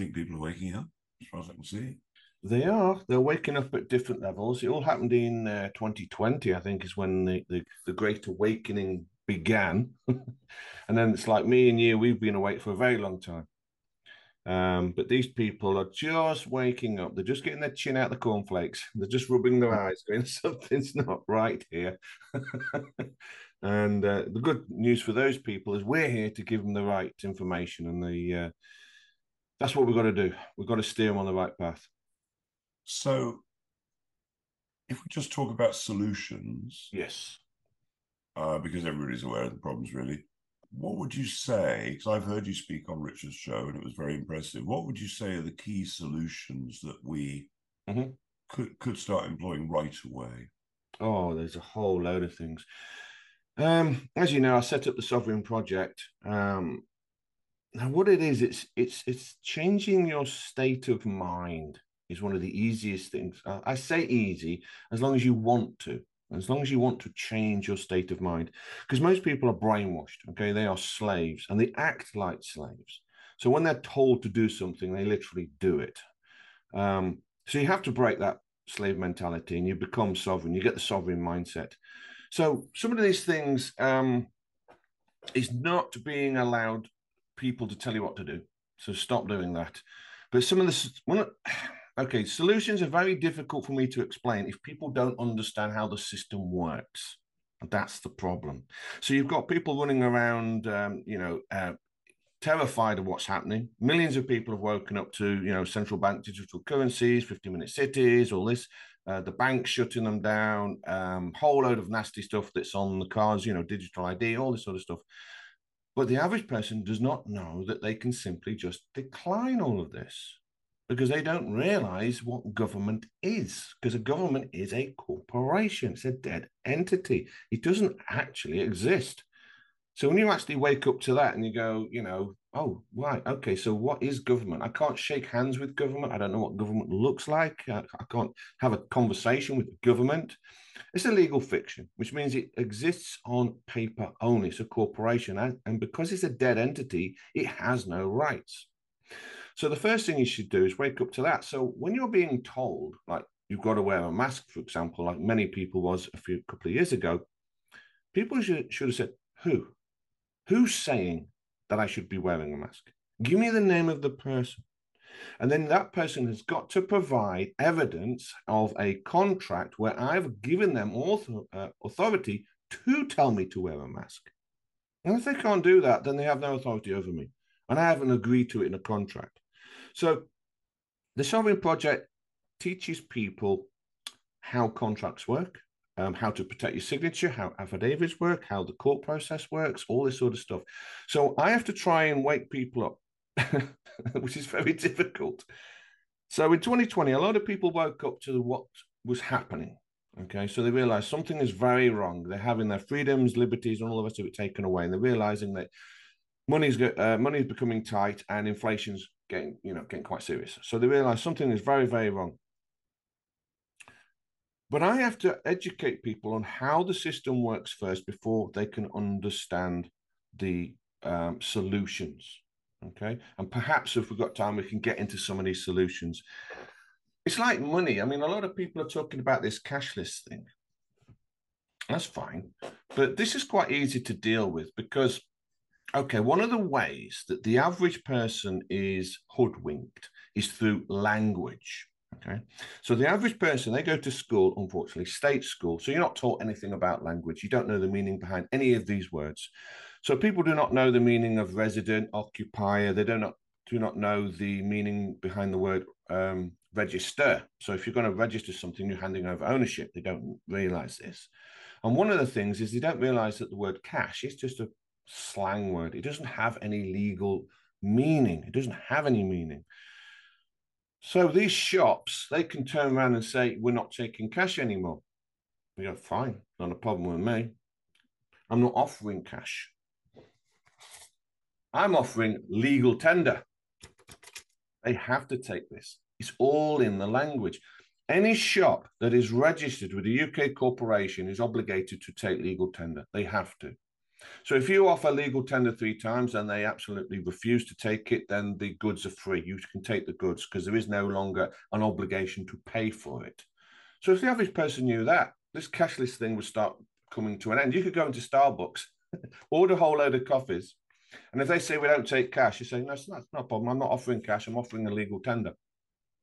think people are waking up, as far as I can see. They are. They're waking up at different levels. It all happened in uh, 2020, I think, is when the, the, the Great Awakening began. and then it's like me and you, we've been awake for a very long time. Um, but these people are just waking up. They're just getting their chin out of the cornflakes. They're just rubbing their eyes, going, something's not right here. and uh, the good news for those people is we're here to give them the right information. And the uh, that's what we've got to do. We've got to steer them on the right path. So, if we just talk about solutions, yes, uh, because everybody's aware of the problems, really. What would you say? Because I've heard you speak on Richard's show, and it was very impressive. What would you say are the key solutions that we mm-hmm. could could start employing right away? Oh, there's a whole load of things. Um, as you know, I set up the Sovereign Project. Um, now, what it is, it's it's it's changing your state of mind is one of the easiest things. I say easy as long as you want to, as long as you want to change your state of mind. Because most people are brainwashed, okay? They are slaves and they act like slaves. So when they're told to do something, they literally do it. Um, so you have to break that slave mentality and you become sovereign. You get the sovereign mindset. So some of these things um, is not being allowed people to tell you what to do. So stop doing that. But some of the one, okay, solutions are very difficult for me to explain if people don't understand how the system works. That's the problem. So you've got people running around, um, you know, uh, terrified of what's happening. Millions of people have woken up to, you know, central bank digital currencies, 15 minute cities, all this. Uh, the bank shutting them down, um, whole load of nasty stuff that's on the cards, you know, digital ID, all this sort of stuff. But the average person does not know that they can simply just decline all of this because they don't realize what government is. Because a government is a corporation, it's a dead entity, it doesn't actually exist. So when you actually wake up to that and you go, you know, oh, right, okay, so what is government? I can't shake hands with government. I don't know what government looks like. I, I can't have a conversation with government. It's a legal fiction, which means it exists on paper only. It's a corporation. And, and because it's a dead entity, it has no rights. So the first thing you should do is wake up to that. So when you're being told, like you've got to wear a mask, for example, like many people was a few couple of years ago, people should, should have said, who? Who's saying that I should be wearing a mask? Give me the name of the person. And then that person has got to provide evidence of a contract where I've given them author, uh, authority to tell me to wear a mask. And if they can't do that, then they have no authority over me. And I haven't agreed to it in a contract. So the Sovereign Project teaches people how contracts work, um, how to protect your signature, how affidavits work, how the court process works, all this sort of stuff. So I have to try and wake people up, which is very difficult. So in 2020, a lot of people woke up to what was happening. Okay, so they realize something is very wrong. They're having their freedoms, liberties, and all the rest of it taken away, and they're realizing that money's uh, money's becoming tight and inflation's getting you know getting quite serious. So they realize something is very very wrong. But I have to educate people on how the system works first before they can understand the um, solutions. Okay, and perhaps if we've got time, we can get into some of these solutions. It's like money. I mean, a lot of people are talking about this cashless thing. That's fine, but this is quite easy to deal with because Okay, one of the ways that the average person is hoodwinked is through language. Okay, so the average person they go to school, unfortunately, state school. So you're not taught anything about language. You don't know the meaning behind any of these words. So people do not know the meaning of resident, occupier. They do not do not know the meaning behind the word um, register. So if you're going to register something, you're handing over ownership. They don't realize this. And one of the things is they don't realize that the word cash is just a slang word. It doesn't have any legal meaning. It doesn't have any meaning. So these shops, they can turn around and say, we're not taking cash anymore. We go, fine, not a problem with me. I'm not offering cash. I'm offering legal tender. They have to take this. It's all in the language. Any shop that is registered with a UK corporation is obligated to take legal tender. They have to. So if you offer legal tender three times and they absolutely refuse to take it, then the goods are free. You can take the goods because there is no longer an obligation to pay for it. So if the average person knew that, this cashless thing would start coming to an end. You could go into Starbucks, order a whole load of coffees, and if they say we don't take cash, you say, no, it's not, it's not a problem. I'm not offering cash. I'm offering a legal tender.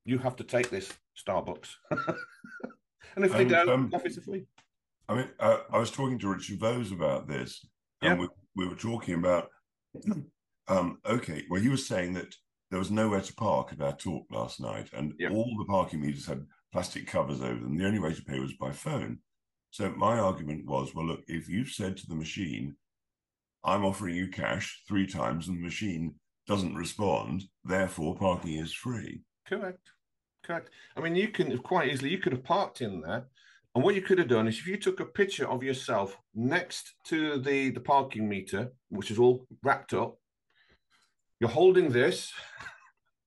You have to take this, Starbucks. and if they and, don't, um, coffees free. I mean, uh, I was talking to Richard Vobes about this, and we, we were talking about, um, okay, well, he was saying that there was nowhere to park at our talk last night, and all the parking meters had plastic covers over them. The only way to pay was by phone. So my argument was, well, look, if you've said to the machine, I'm offering you cash three times and the machine doesn't respond, therefore parking is free. Correct. Correct. I mean, you can quite easily, you could have parked in there. And what you could have done is if you took a picture of yourself next to the, the parking meter, which is all wrapped up, you're holding this,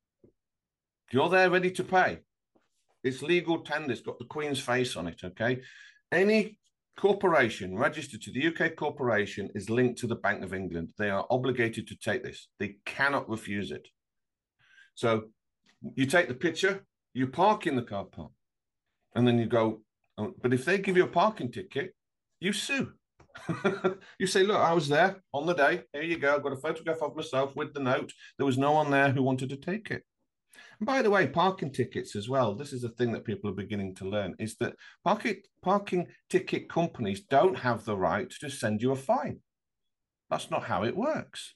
you're there ready to pay. It's legal tender. It's got the Queen's face on it. Okay. Any corporation registered to the UK corporation is linked to the Bank of England. They are obligated to take this. They cannot refuse it. So you take the picture, you park in the car park, and then you go. Oh, but if they give you a parking ticket, you sue. you say, look, I was there on the day. Here you go. I've got a photograph of myself with the note. There was no one there who wanted to take it. And by the way, parking tickets as well. This is a thing that people are beginning to learn: is that parking parking ticket companies don't have the right to just send you a fine. That's not how it works.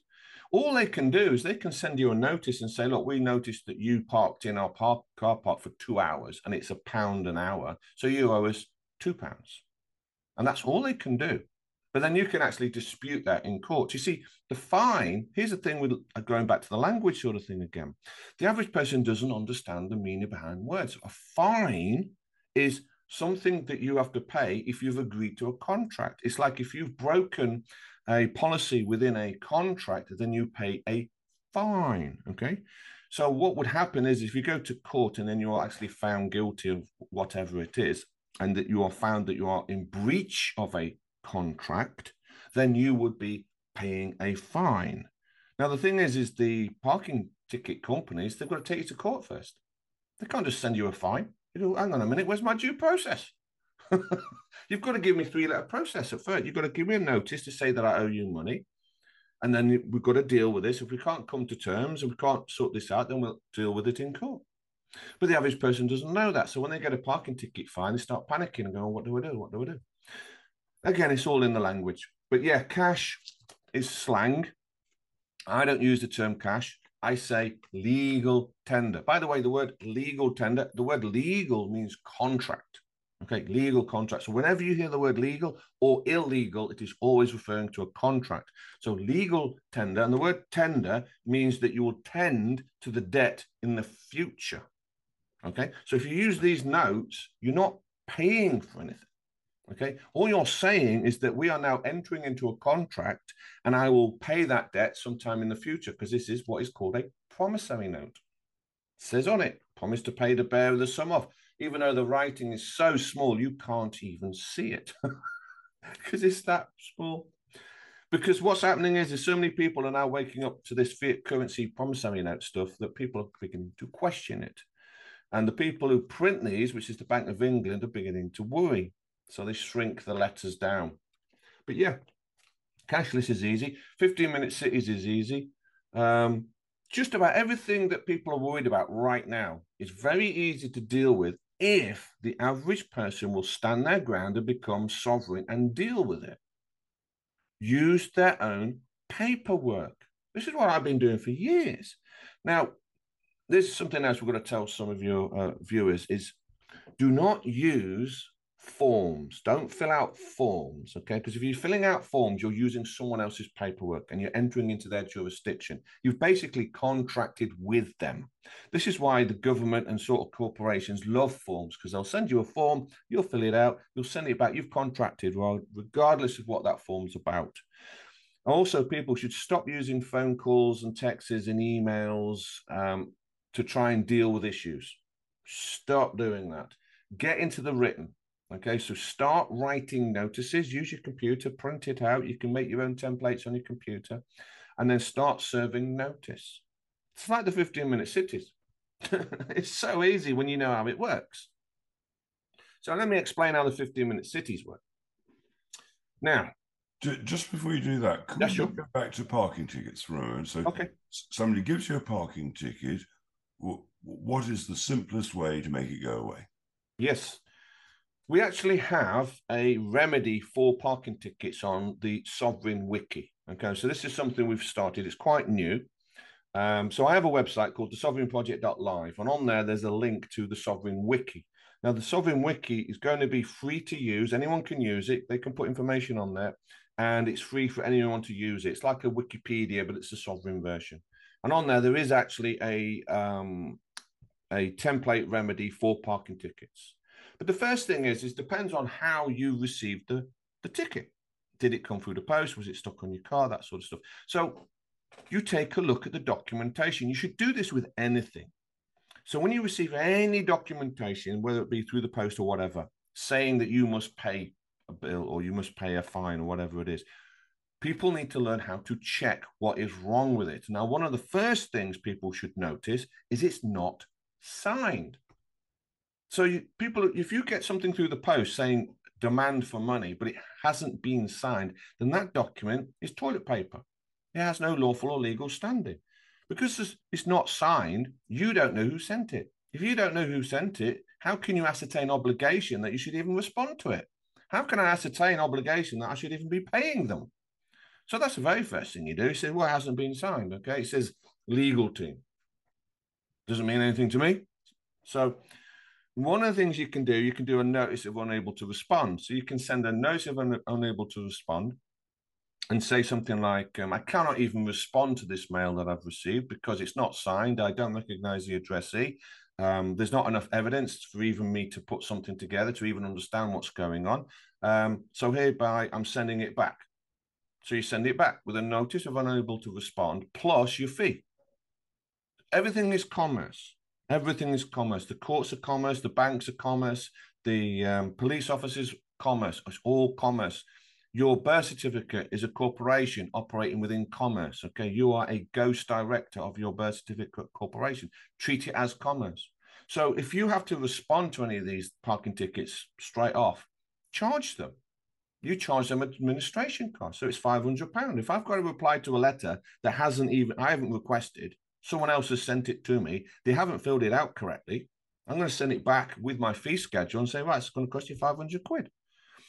All they can do is they can send you a notice and say, "Look, we noticed that you parked in our park, car park for two hours, and it's a pound an hour, so you owe us two pounds." And that's all they can do. But then you can actually dispute that in court. You see, the fine, here's the thing with uh, going back to the language sort of thing again. The average person doesn't understand the meaning behind words. A fine is something that you have to pay if you've agreed to a contract. It's like if you've broken a policy within a contract, then you pay a fine. Okay. So what would happen is if you go to court and then you're actually found guilty of whatever it is, and that you are found that you are in breach of a contract, then you would be paying a fine. Now, the thing is, is the parking ticket companies, they've got to take you to court first. They can't just send you a fine. You go, hang on a minute, where's my due process? You've got to give me three letter process at first. You've got to give me a notice to say that I owe you money. And then we've got to deal with this. If we can't come to terms and we can't sort this out, then we'll deal with it in court. But the average person doesn't know that. So when they get a parking ticket fine, they start panicking and going, What do I do? What do I do? Again, it's all in the language. But yeah, cash is slang. I don't use the term cash. I say legal tender. By the way, the word legal tender, the word legal means contract. Okay, legal contract. So whenever you hear the word legal or illegal, it is always referring to a contract. So legal tender, and the word tender means that you will tend to the debt in the future. Okay, so if you use these notes, you're not paying for anything. Okay. All you're saying is that we are now entering into a contract and I will pay that debt sometime in the future because this is what is called a promissory note. It says on it, promise to pay the bearer the sum of, even though the writing is so small, you can't even see it because it's that small. Because what's happening is, is so many people are now waking up to this fiat currency promissory note stuff that people are beginning to question it. And the people who print these, which is the Bank of England, are beginning to worry so they shrink the letters down. But yeah, cashless is easy. 15 minute cities is easy. Um, just about everything that people are worried about right now is very easy to deal with if the average person will stand their ground and become sovereign and deal with it. Use their own paperwork. This is what I've been doing for years. Now, there's something else we're going to tell some of your uh, viewers is do not use forms. Don't fill out forms, okay? Because if you're filling out forms, you're using someone else's paperwork and you're entering into their jurisdiction. You've basically contracted with them. This is why the government and sort of corporations love forms because they'll send you a form, you'll fill it out, you'll send it back. You've contracted, regardless of what that form's about. Also, people should stop using phone calls and texts and emails um, to try and deal with issues. Stop doing that. Get into the written Okay, so start writing notices, use your computer, print it out. You can make your own templates on your computer, and then start serving notice. It's like the 15 minute cities. it's so easy when you know how it works. So let me explain how the 15 minute cities work. Now, just before you do that, can yeah, we sure. go back to parking tickets for a moment? So, okay. somebody gives you a parking ticket. What is the simplest way to make it go away? Yes, we actually have a remedy for parking tickets on the Sovereign Wiki. Okay, so this is something we've started. It's quite new. Um, so I have a website called the sovereign sovereignproject.live, and on there there's a link to the Sovereign Wiki. Now, the Sovereign Wiki is going to be free to use. Anyone can use it. They can put information on there, and it's free for anyone to use it. It's like a Wikipedia, but it's a sovereign version. And on there, there is actually a um, a template remedy for parking tickets. But the first thing is, is depends on how you received the, the ticket. Did it come through the post? Was it stuck on your car? That sort of stuff. So you take a look at the documentation. You should do this with anything. So when you receive any documentation, whether it be through the post or whatever, saying that you must pay a bill or you must pay a fine or whatever it is, people need to learn how to check what is wrong with it. Now, one of the first things people should notice is it's not signed. So you, people, if you get something through the post saying demand for money, but it hasn't been signed, then that document is toilet paper. It has no lawful or legal standing. Because it's not signed, you don't know who sent it. If you don't know who sent it, how can you ascertain obligation that you should even respond to it? How can I ascertain obligation that I should even be paying them? So that's the very first thing you do. You say, well, it hasn't been signed. Okay. It says legal team. Doesn't mean anything to me. So one of the things you can do, you can do a notice of unable to respond. So you can send a notice of un- unable to respond and say something like, um, I cannot even respond to this mail that I've received because it's not signed. I don't recognize the addressee. Um, there's not enough evidence for even me to put something together to even understand what's going on. Um, so hereby, I'm sending it back. So you send it back with a notice of unable to respond plus your fee. Everything is commerce. Everything is commerce. The courts are commerce. The banks are commerce. The um, police officers commerce. It's all commerce. Your birth certificate is a corporation operating within commerce. Okay, you are a ghost director of your birth certificate corporation. Treat it as commerce. So if you have to respond to any of these parking tickets straight off, charge them. You charge them administration costs. So it's five hundred pound. If I've got to reply to a letter that hasn't even I haven't requested, someone else has sent it to me. They haven't filled it out correctly. I'm going to send it back with my fee schedule and say, right, it's going to cost you 500 quid.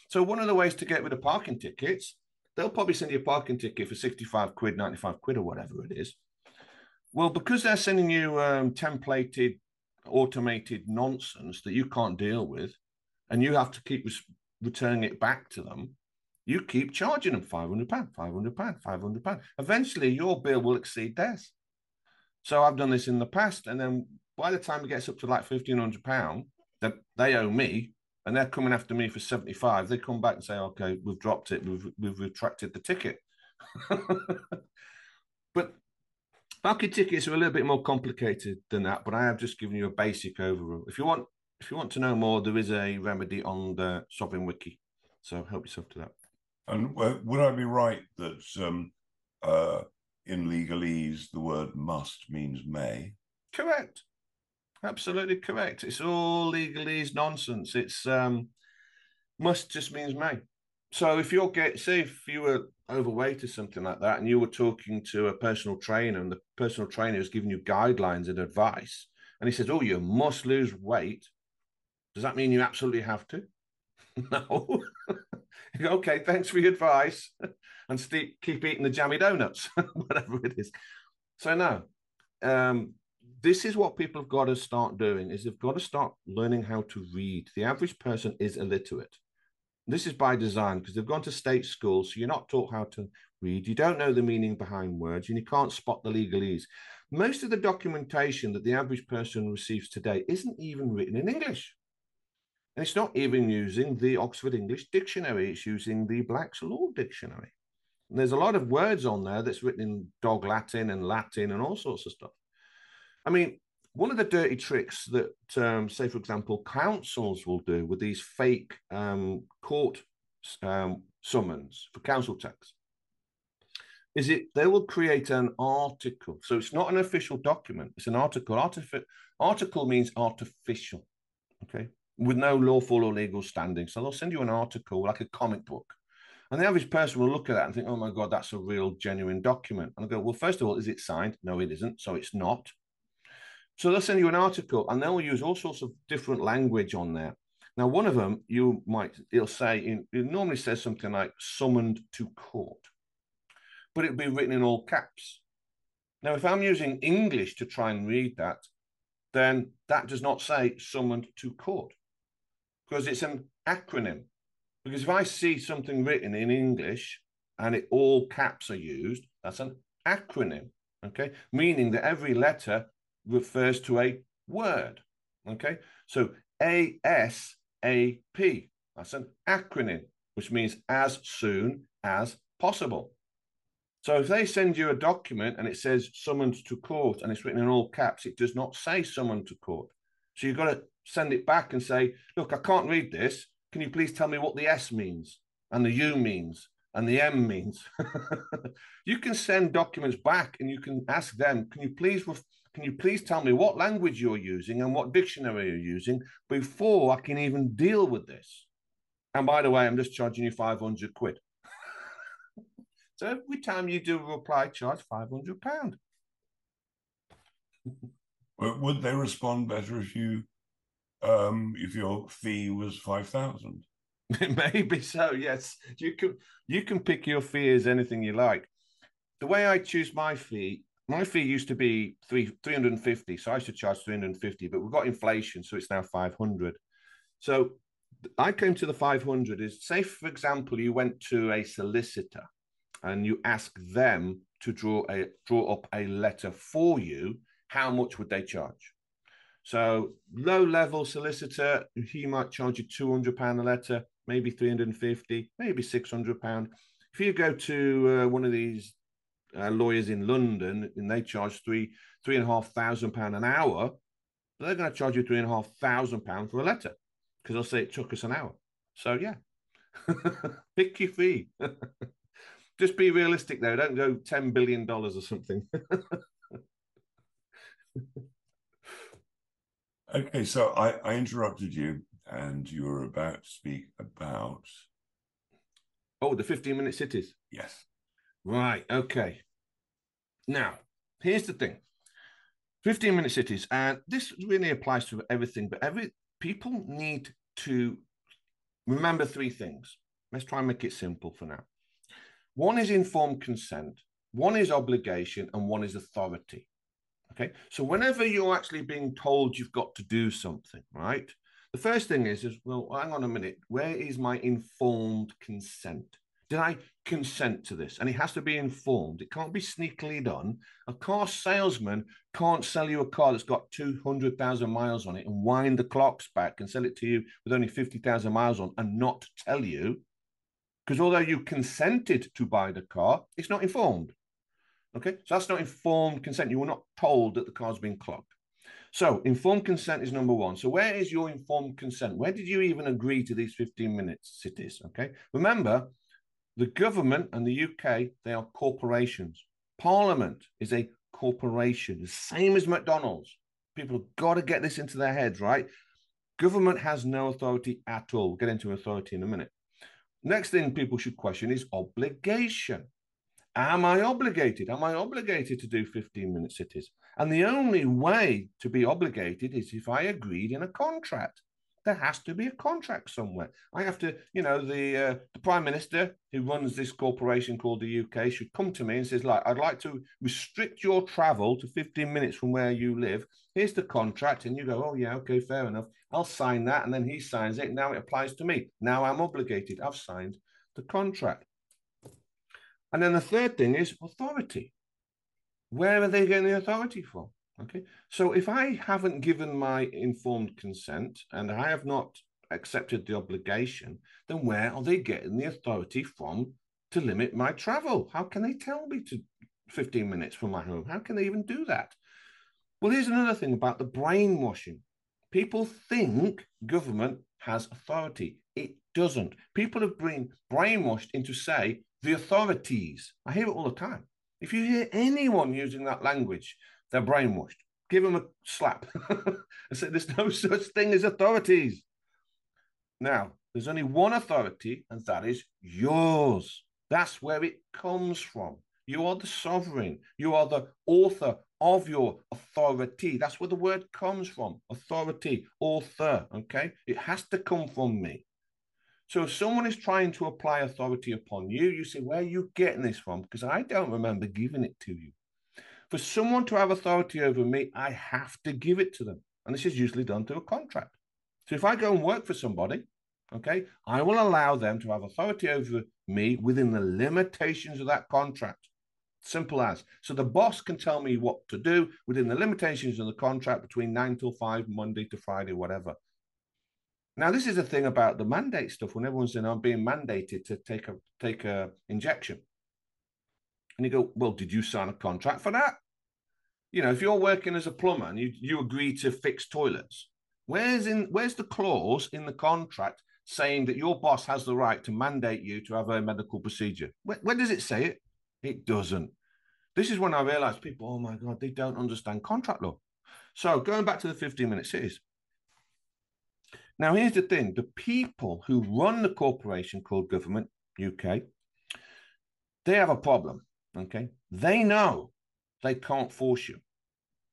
So one of the ways to get rid of parking tickets, they'll probably send you a parking ticket for 65 quid, 95 quid, or whatever it is. Well, because they're sending you um, templated, automated nonsense that you can't deal with, and you have to keep returning it back to them, you keep charging them 500 pound, 500 pound, 500 pound. Eventually, your bill will exceed theirs. So I've done this in the past, and then by the time it gets up to like 1500 pound, that they owe me and they're coming after me for 75 they come back and say okay we've dropped it. We've, we've retracted the ticket. But market tickets are a little bit more complicated than that but i have just given you a basic overview. If you want if you want to know more there is a remedy on the sovereign wiki. So help yourself to that. And uh, would i be right that um, uh, in legalese the word must means may correct absolutely correct. It's all legalese nonsense. It's um, must just means may. So if you're get say if you were overweight or something like that, and you were talking to a personal trainer, and the personal trainer is giving you guidelines and advice, and he says, "Oh, you must lose weight," does that mean you absolutely have to? no. okay, thanks for your advice, and st- keep eating the jammy donuts, whatever it is. So no, um, this is what people have got to start doing is they've got to start learning how to read. The average person is illiterate. This is by design because they've gone to state schools so you're not taught how to read. You don't know the meaning behind words and you can't spot the legalese. Most of the documentation that the average person receives today isn't even written in english and it's not even using the oxford english dictionary it's using the black's law dictionary and there's a lot of words on there that's written in dog latin and latin and all sorts of stuff I mean, one of the dirty tricks that, um, say, for example, councils will do with these fake um, court um, summons for council tax is it they will create an article. So it's not an official document, it's an article. Article means artificial, okay, with no lawful or legal standing. So they'll send you an article like a comic book. And the average person will look at that and think, oh my God, that's a real genuine document. And I go, well, first of all, is it signed? No, it isn't. So it's not. So they'll send you an article and they'll use all sorts of different language on there. Now, one of them, you might, it'll say, in, it normally says something like summoned to court but it'd be written in all caps. Now, if I'm using English to try and read that, then that does not say summoned to court because it's an acronym. Because if I see something written in English and it all caps are used, that's an acronym. Okay, meaning that every letter refers to a word. Okay, so ASAP, that's an acronym, which means as soon as possible. So if they send you a document and it says summoned to court and it's written in all caps, it does not say summoned to court. So you've got to send it back and say, look, I can't read this. Can you please tell me what the S means and the U means and the M means? you can send documents back and you can ask them, can you please can you please tell me what language you're using and what dictionary you're using before I can even deal with this? And by the way, I'm just charging you 500 quid. So every time you do a reply, charge five hundred pound. would they respond better if you, um, if your fee was five thousand? Maybe so. Yes, you can. You can pick your fee as anything you like. The way I choose my fee, my fee used to be three three hundred and fifty, so I should charge three hundred and fifty. But we've got inflation, so it's now five hundred. So I came to the five hundred. Is say, for example, you went to a solicitor and you ask them to draw a draw up a letter for you, how much would they charge? So low level solicitor, he might charge you two hundred pound a letter, maybe three hundred and fifty, maybe six hundred pound. If you go to uh, one of these uh, lawyers in London and they charge three three and a half thousand pound an hour, they're going to charge you three and a half thousand pound for a letter because they'll say it took us an hour. So yeah, pick your fee. Just be realistic though. Don't go ten billion dollars or something. okay, so I, I interrupted you, and you were about to speak about. Oh, the fifteen-minute cities. Yes. Right. Okay. Now, here's the thing. 15 minute cities and this really applies to everything but every people need to remember three things let's try and make it simple for now one is informed consent, one is obligation, and one is authority. Okay. So whenever you're actually being told you've got to do something, right? The first thing is, is well, hang on a minute. Where is my informed consent? Did I consent to this? And it has to be informed. It can't be sneakily done. A car salesman can't sell you a car that's got 200,000 miles on it and wind the clocks back and sell it to you with only 50,000 miles on and not tell you because although you consented to buy the car, it's not informed. Okay, so that's not informed consent. You were not told that the car's been clocked. So informed consent is number one. So where is your informed consent? Where did you even agree to these 15 minutes cities? Okay, remember the government and the UK, they are corporations. Parliament is a corporation, the same as McDonald's. People have got to get this into their heads, right? Government has no authority at all. We'll get into authority in a minute. Next thing people should question is obligation. Am I obligated? Am I obligated to do 15 minute cities? And the only way to be obligated is if I agreed in a contract. There has to be a contract somewhere. I have to, you know, the uh, the prime minister who runs this corporation called the UK should come to me and says, like, I'd like to restrict your travel to 15 minutes from where you live. Here's the contract, and you go, oh yeah, okay, fair enough. I'll sign that. And then he signs it. Now it applies to me. Now I'm obligated. I've signed the contract. And then the third thing is authority. Where are they getting the authority from? Okay. So if I haven't given my informed consent and I have not accepted the obligation, then where are they getting the authority from to limit my travel? How can they tell me to 15 minutes from my home? How can they even do that? Well, here's another thing about the brainwashing. People think government has authority. It doesn't. People have been brainwashed into say the authorities. I hear it all the time. If you hear anyone using that language, they're brainwashed. Give them a slap and say there's no such thing as authorities. Now, there's only one authority, and that is yours. That's where it comes from. You are the sovereign. You are the author of your authority. That's where the word comes from authority, author. Okay. It has to come from me. So if someone is trying to apply authority upon you, you say, Where are you getting this from? Because I don't remember giving it to you. For someone to have authority over me, I have to give it to them. And this is usually done through a contract. So if I go and work for somebody, okay, I will allow them to have authority over me within the limitations of that contract. Simple as. So the boss can tell me what to do within the limitations of the contract between nine till five, Monday to Friday, whatever. Now, this is the thing about the mandate stuff. When everyone's saying I'm being mandated to take a take a injection, and you go, "Well, did you sign a contract for that?" You know, if you're working as a plumber and you you agree to fix toilets, where's in where's the clause in the contract saying that your boss has the right to mandate you to have a medical procedure? Where, where does it say it? It doesn't. This is when I realized people, oh my God, they don't understand contract law. So going back to the 15 minute cities. Now, here's the thing the people who run the corporation called Government UK, they have a problem. Okay. They know they can't force you.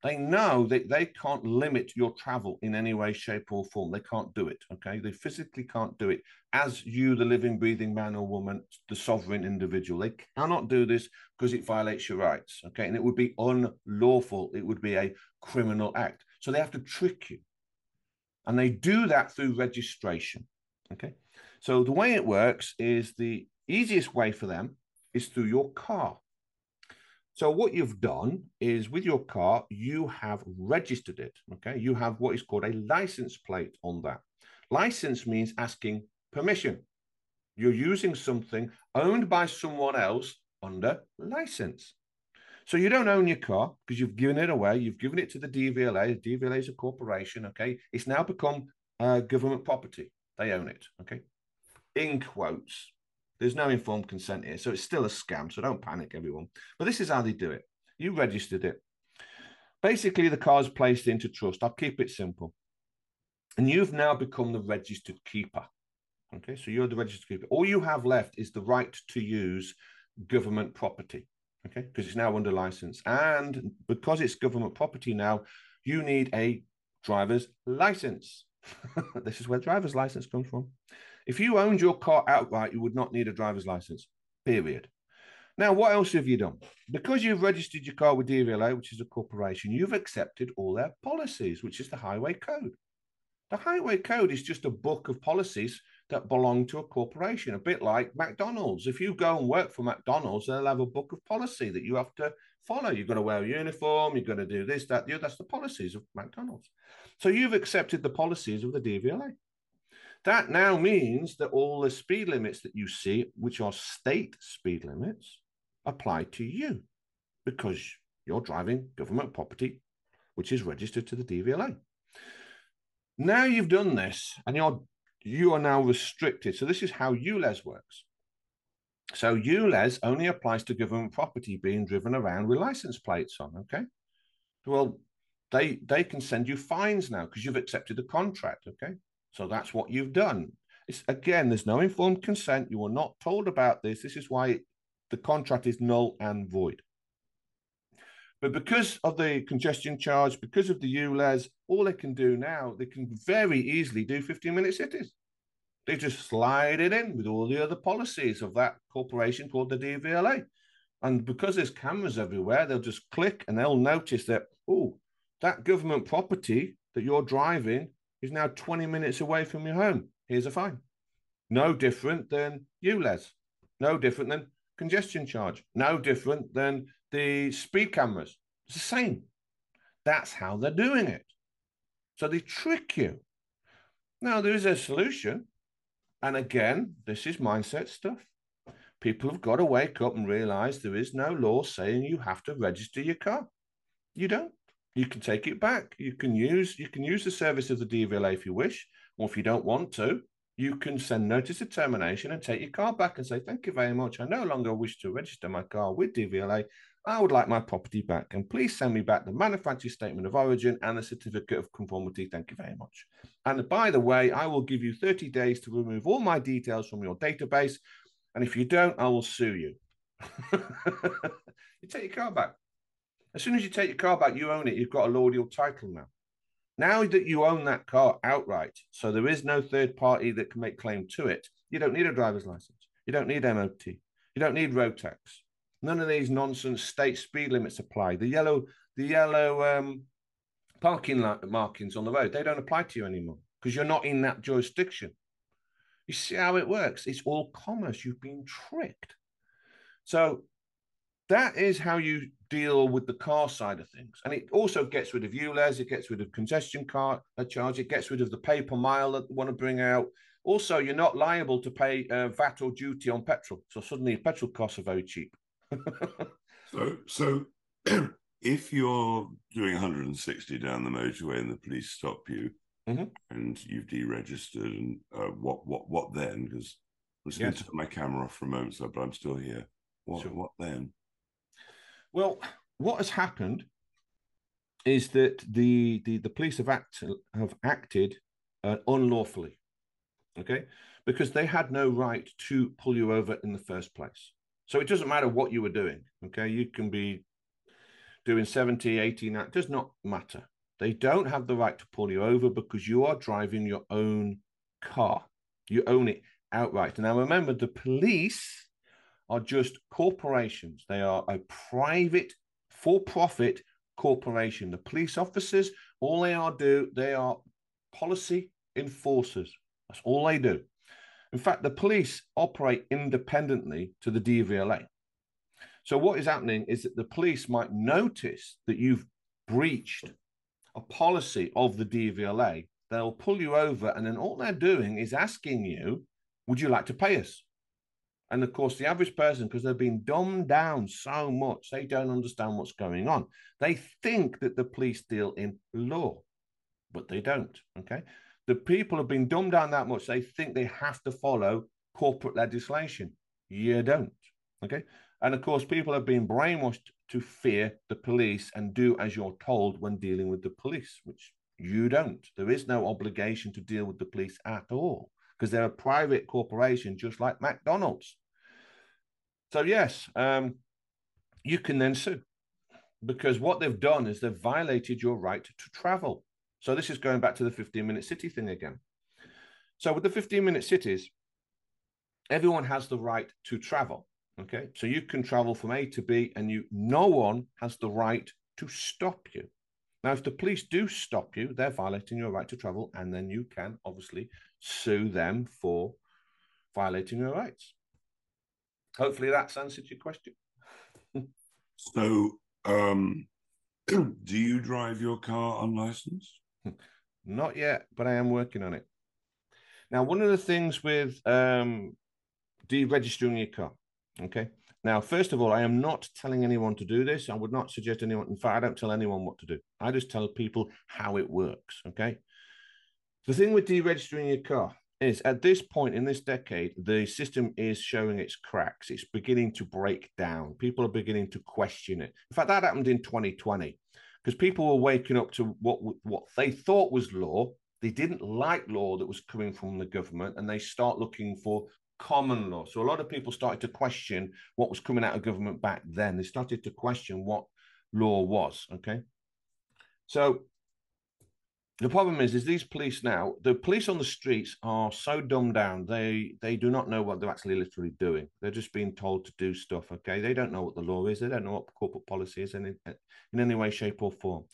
They know that they can't limit your travel in any way, shape, or form. They can't do it. Okay. They physically can't do it as you, the living, breathing man or woman, the sovereign individual. They cannot do this because it violates your rights. Okay. And it would be unlawful. It would be a criminal act. So they have to trick you. And they do that through registration. Okay. So the way it works is the easiest way for them is through your car. So what you've done is with your car, you have registered it. Okay. You have what is called a license plate on that. License means asking permission. You're using something owned by someone else under license. So you don't own your car because you've given it away. You've given it to the DVLA. The DVLA is a corporation. Okay. It's now become uh, government property. They own it. Okay. In quotes. There's no informed consent here. So it's still a scam. So don't panic, everyone. But this is how they do it. You registered it. Basically, the car is placed into trust. I'll keep it simple. And you've now become the registered keeper. Okay. So you're the registered keeper. All you have left is the right to use government property. Okay. Because it's now under license. And because it's government property now, you need a driver's license. this is where driver's license comes from. If you owned your car outright, you would not need a driver's license, period. Now, what else have you done? Because you've registered your car with DVLA, which is a corporation, you've accepted all their policies, which is the Highway Code. The Highway Code is just a book of policies that belong to a corporation, a bit like McDonald's. If you go and work for McDonald's, they'll have a book of policy that you have to follow. You've got to wear a uniform, you've got to do this, that, the other. That's the policies of McDonald's. So you've accepted the policies of the DVLA. That now means that all the speed limits that you see, which are state speed limits, apply to you because you're driving government property, which is registered to the DVLA. Now you've done this and you're you are now restricted. So this is how ULEZ works. So ULEZ only applies to government property being driven around with license plates on. Okay. Well, they they can send you fines now because you've accepted the contract. Okay. So that's what you've done. It's, again, there's no informed consent. You were not told about this. This is why the contract is null and void. But because of the congestion charge, because of the ULEZ, all they can do now, they can very easily do 15 minute cities. They just slide it in with all the other policies of that corporation called the DVLA. And because there's cameras everywhere, they'll just click and they'll notice that, oh, that government property that you're driving is now 20 minutes away from your home. Here's a fine. No different than ULEZ. No different than congestion charge. No different than the speed cameras. It's the same. That's how they're doing it. So they trick you. Now, there is a solution. And again, this is mindset stuff. People have got to wake up and realize there is no law saying you have to register your car. You don't. you can take it back. You can use you can use the service of the DVLA if you wish, or if you don't want to, you can send notice of termination and take your car back and say, Thank you very much. I no longer wish to register my car with DVLA. I would like my property back. And please send me back the manufacturer statement of origin and the certificate of conformity. Thank you very much. And by the way, I will give you 30 days to remove all my details from your database. And if you don't, I will sue you. you take your car back. As soon as you take your car back, you own it. You've got allodial title now. Now that you own that car outright, so there is no third party that can make claim to it, you don't need a driver's license. You don't need MOT. You don't need road tax. None of these nonsense state speed limits apply. The yellow, the yellow um, parking markings on the road, they don't apply to you anymore because you're not in that jurisdiction. You see how it works? It's all commerce. You've been tricked. So that is how you deal with the car side of things. And it also gets rid of ULEZ, it gets rid of congestion car uh, charge, it gets rid of the pay per mile that they want to bring out. Also, you're not liable to pay uh, VAT or duty on petrol. So suddenly petrol costs are very cheap. So, so if you're doing 160 down the motorway and the police stop you mm-hmm. and you've deregistered, and uh, what, what, what then? Because I'm just going to turn my camera off for a moment, so, but I'm still here. What, sure. what then? Well, what has happened is that the the, the police have act have acted uh, unlawfully, okay, because they had no right to pull you over in the first place. So it doesn't matter what you were doing, okay. You can be doing 70, 80, that does not matter. They don't have the right to pull you over because you are driving your own car. You own it outright. Now remember, the police are just corporations. They are a private, for-profit corporation. The police officers, all they are do, they are policy enforcers. That's all they do. In fact, the police operate independently to the DVLA. So what is happening is that the police might notice that you've breached a policy of the DVLA. They'll pull you over, and then all they're doing is asking you, "Would you like to pay us?" And of course, the average person, because they've been dumbed down so much, they don't understand what's going on. They think that the police deal in law, but they don't. Okay. The people have been dumbed down that much, they think they have to follow corporate legislation. You don't. Okay. And of course, people have been brainwashed to fear the police and do as you're told when dealing with the police, which you don't. There is no obligation to deal with the police at all because they're a private corporation, just like McDonald's. So yes, um, you can then sue because what they've done is they've violated your right to travel. So this is going back to the 15 minute city thing again. So with the 15 minute cities, everyone has the right to travel. Okay. So you can travel from A to B and you no one has the right to stop you. Now, if the police do stop you, they're violating your right to travel, and then you can obviously sue them for violating your rights hopefully that's answered your question. so, um, do you drive your car unlicensed? Not yet, but I am working on it. Now, one of the things with um, deregistering your car, okay. Now, first of all, I am not telling anyone to do this. I would not suggest anyone. In fact, I don't tell anyone what to do. I just tell people how it works. Okay. The thing with deregistering your car, is at this point in this decade, the system is showing its cracks. It's beginning to break down. People are beginning to question it. In fact, that happened in 2020 because people were waking up to what what they thought was law. They didn't like law that was coming from the government, and they start looking for common law. So a lot of people started to question what was coming out of government back then. They started to question what law was. Okay, so the problem is, is these police now, the police on the streets are so dumbed down. They they do not know what they're actually literally doing. They're just being told to do stuff. Okay, they don't know what the law is. They don't know what corporate policy is in in any way, shape, or form.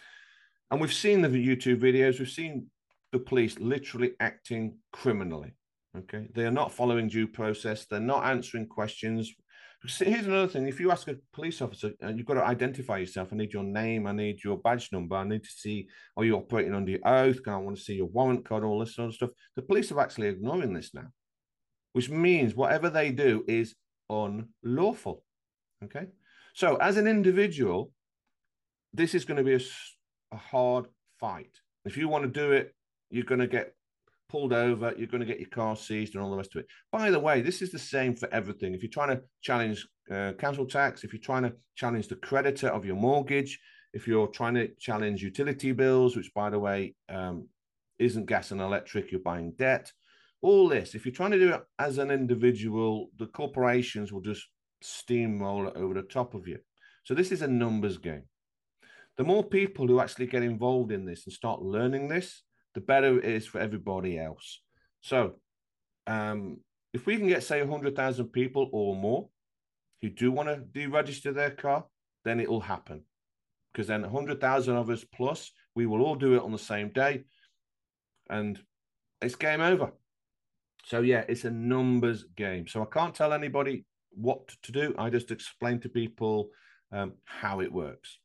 And we've seen the YouTube videos. We've seen the police literally acting criminally. Okay, they are not following due process. They're not answering questions. Here's another thing: if you ask a police officer, and uh, you've got to identify yourself. I need your name. I need your badge number. I need to see are you operating under your oath? Can I want to see your warrant card, all this sort of stuff. The police are actually ignoring this now, which means whatever they do is unlawful. Okay, so as an individual, this is going to be a a hard fight. If you want to do it, you're going to get pulled over, you're going to get your car seized and all the rest of it. By the way, this is the same for everything. If you're trying to challenge uh, council tax, if you're trying to challenge the creditor of your mortgage, if you're trying to challenge utility bills, which by the way um, isn't gas and electric, you're buying debt. All this, if you're trying to do it as an individual, the corporations will just steamroll it over the top of you. So this is a numbers game. The more people who actually get involved in this and start learning this, the better it is for everybody else. So, um, if we can get say hundred thousand people or more who do want to deregister their car, then it will happen. Because then hundred thousand of us plus, we will all do it on the same day, and it's game over. So yeah, it's a numbers game. So I can't tell anybody what to do. I just explain to people um, how it works.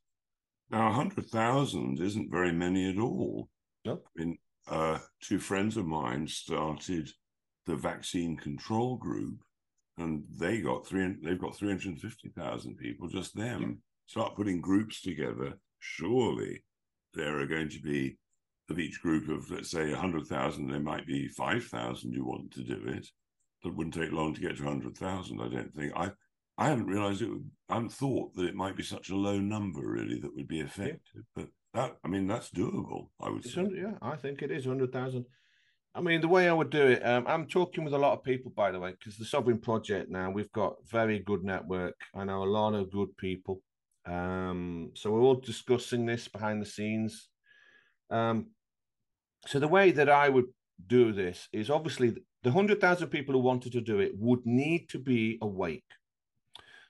Now, 100,000 isn't very many at all. No. I mean, uh, two friends of mine started the vaccine control group, and they got three. They've got three hundred fifty thousand people. Just them yeah. start putting groups together. Surely there are going to be of each group of let's say hundred thousand. There might be five thousand who want to do it. That wouldn't take long to get to hundred thousand. I don't think. I I haven't realised it. Would, I haven't thought that it might be such a low number really that would be effective. Yeah. But that I mean, that's doable. I would say. Yeah, I think it is hundred thousand. I mean, the way I would do it, um, I'm talking with a lot of people, by the way, because the Sovereign Project now we've got very good network. I know a lot of good people. Um, so we're all discussing this behind the scenes. Um, so the way that I would do this is obviously the hundred thousand people who wanted to do it would need to be awake.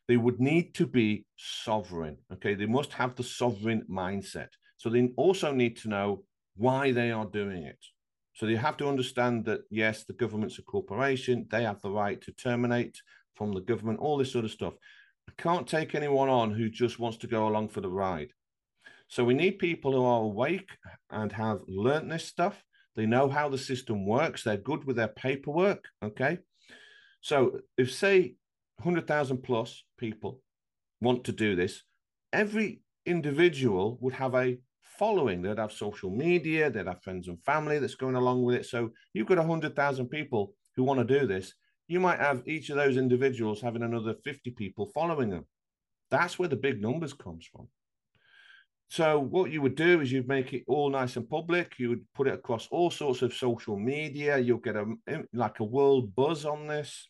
They would need to be sovereign. Okay, they must have the sovereign mindset. So they also need to know why they are doing it. So they have to understand that, yes, the government's a corporation, they have the right to terminate from the government, all this sort of stuff. I can't take anyone on who just wants to go along for the ride. So we need people who are awake and have learnt this stuff. They know how the system works. They're good with their paperwork. Okay. So if, say, 100,000 plus people want to do this, every individual would have a following. They'd have social media, they'd have friends and family that's going along with it. So you've got 100,000 people who want to do this. You might have each of those individuals having another 50 people following them. That's where the big numbers comes from. So what you would do is you'd make it all nice and public. You would put it across all sorts of social media. You'll get a like a world buzz on this.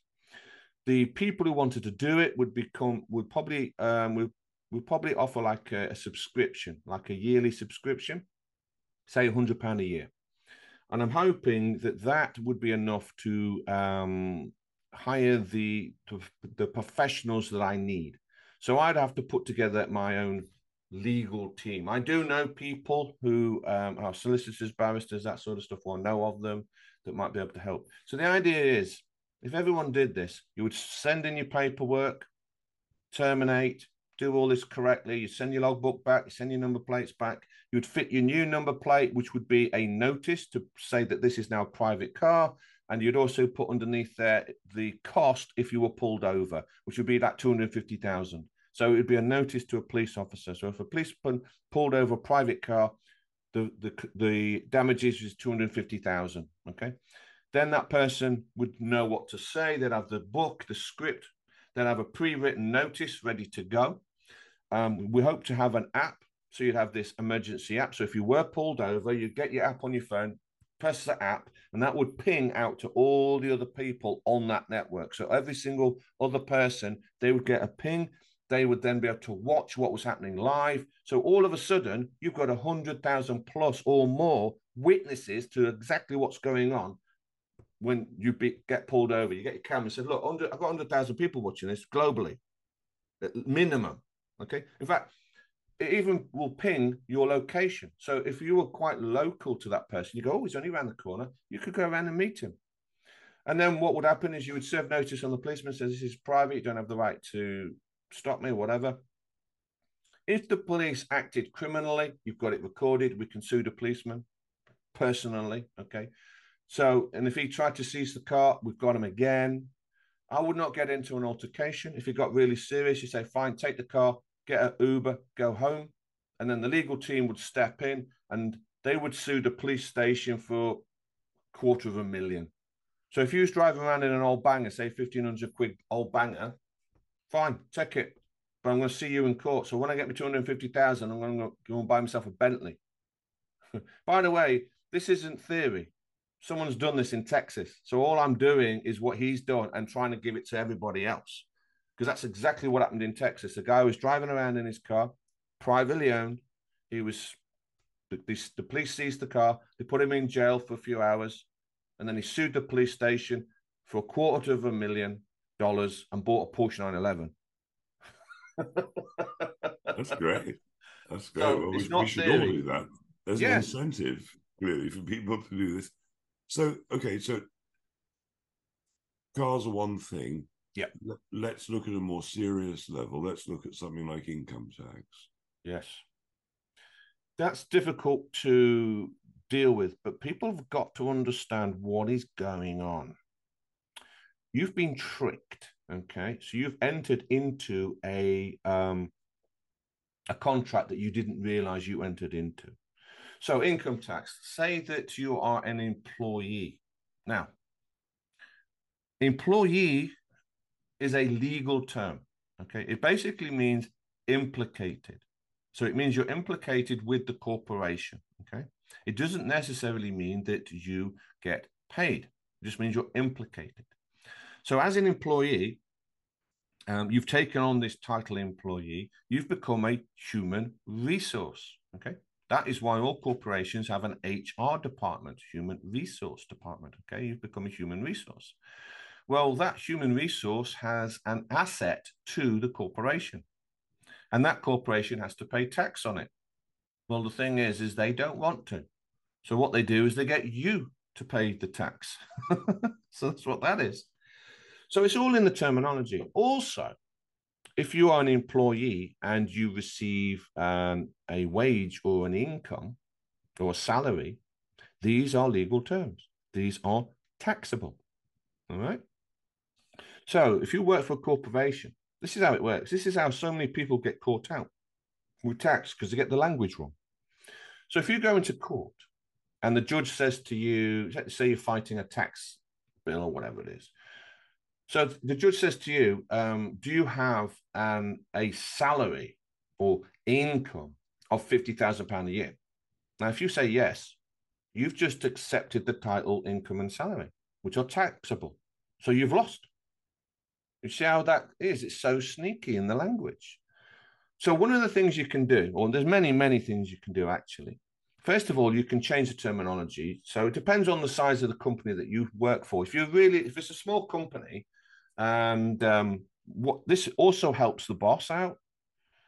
The people who wanted to do it would become would probably um, would we probably offer like a, a subscription, like a yearly subscription, say hundred pound a year, and I'm hoping that that would be enough to um, hire the the professionals that I need. So I'd have to put together my own legal team. I do know people who um, are solicitors, barristers, that sort of stuff, or know of them that might be able to help. So the idea is, if everyone did this, you would send in your paperwork, terminate, do all this correctly. You send your logbook back, you send your number plates back. You would fit your new number plate, which would be a notice to say that this is now a private car. And you'd also put underneath there the cost if you were pulled over, which would be that 250,000. So it would be a notice to a police officer. So if a policeman pulled over a private car, the, the, the damages is 250,000. Okay. Then that person would know what to say. They'd have the book, the script, they'd have a pre-written notice ready to go. Um, we hope to have an app. So you'd have this emergency app. So if you were pulled over, you'd get your app on your phone, press the app, and that would ping out to all the other people on that network. So every single other person, they would get a ping. They would then be able to watch what was happening live. So all of a sudden, you've got a hundred thousand plus or more witnesses to exactly what's going on when you be, get pulled over. You get your camera and say, "Look, I've got hundred thousand people watching this globally, minimum." Okay. In fact, it even will ping your location. So if you were quite local to that person, you go, oh, he's only around the corner. You could go around and meet him. And then what would happen is you would serve notice on the policeman says this is private, you don't have the right to stop me, or whatever. If the police acted criminally, you've got it recorded, we can sue the policeman personally. Okay. So, and if he tried to seize the car, we've got him again. I would not get into an altercation. If it got really serious, you say, fine, take the car, get an Uber, go home. and then the legal team would step in and they would sue the police station for quarter of a million. So if you was driving around in an old banger, say fifteen hundred quid old banger, fine, take it. But I'm going to see you in court. So when I get my two hundred fifty thousand, I'm going to go and buy myself a Bentley. By the way, this isn't theory. Someone's done this in Texas. So all I'm doing is what he's done and trying to give it to everybody else. Because that's exactly what happened in Texas. The guy was driving around in his car, privately owned. He was the, the, the police seized the car. They put him in jail for a few hours, and then he sued the police station for a quarter of a million dollars and bought a Porsche 911. That's great. That's great. So well, we, we should all do that. There's yes. an incentive clearly for people to do this. So okay, so cars are one thing. Yeah. Let's look at a more serious level. Let's look at something like income tax. Yes. That's difficult to deal with, but people have got to understand what is going on. You've been tricked, okay? So you've entered into a um, a contract that you didn't realize you entered into. So income tax, say that you are an employee. Now, employee is a legal term. Okay. It basically means implicated. So it means you're implicated with the corporation. Okay. It doesn't necessarily mean that you get paid. It just means you're implicated. So as an employee, um, you've taken on this title employee, you've become a human resource. Okay. That is why all corporations have an HR department, human resource department. Okay. You've become a human resource. Well, that human resource has an asset to the corporation, and that corporation has to pay tax on it. Well, the thing is, is they don't want to. So what they do is they get you to pay the tax. so that's what that is. So it's all in the terminology. Also, if you are an employee and you receive um, a wage or an income or a salary, these are legal terms. These are taxable. All right. So if you work for a corporation, this is how it works. This is how so many people get caught out with tax because they get the language wrong. So if you go into court and the judge says to you, say you're fighting a tax bill or whatever it is. So the judge says to you, um, do you have um, a salary or income of £50,000 a year? Now, if you say yes, you've just accepted the title, income, and salary, which are taxable. So you've lost. You see how that is? It's so sneaky in the language. So one of the things you can do, or there's many, many things you can do actually. First of all, you can change the terminology. So it depends on the size of the company that you work for. If you're really, if it's a small company, and um, what this also helps the boss out.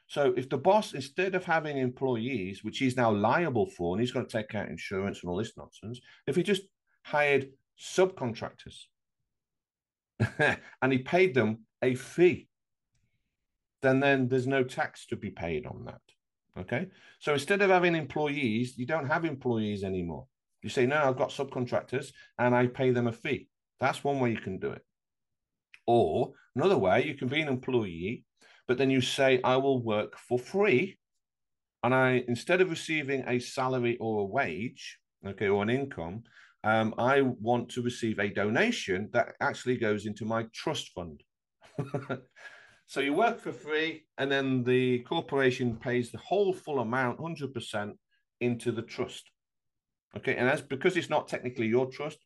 So if the boss, instead of having employees, which he's now liable for, and he's got to take out insurance and all this nonsense, if he just hired subcontractors and he paid them a fee, then then there's no tax to be paid on that. Okay. So instead of having employees, you don't have employees anymore. You say, no, I've got subcontractors and I pay them a fee. That's one way you can do it. Or another way, you can be an employee, but then you say, I will work for free. And I, instead of receiving a salary or a wage, okay, or an income, um, I want to receive a donation that actually goes into my trust fund. so you work for free, and then the corporation pays the whole full amount, 100%, into the trust. Okay, and as because it's not technically your trust,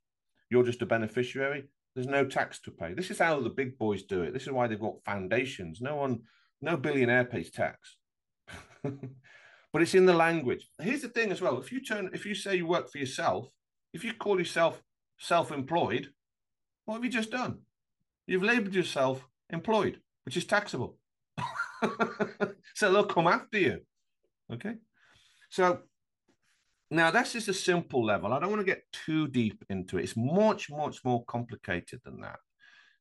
you're just a beneficiary, there's no tax to pay. This is how the big boys do it. This is why they've got foundations. No one, no billionaire pays tax. but it's in the language. Here's the thing as well. If you turn, if you say you work for yourself, if you call yourself self-employed, what have you just done? You've labeled yourself employed, which is taxable. so they'll come after you. Okay. So now that's just a simple level. I don't want to get too deep into it. It's much, much more complicated than that.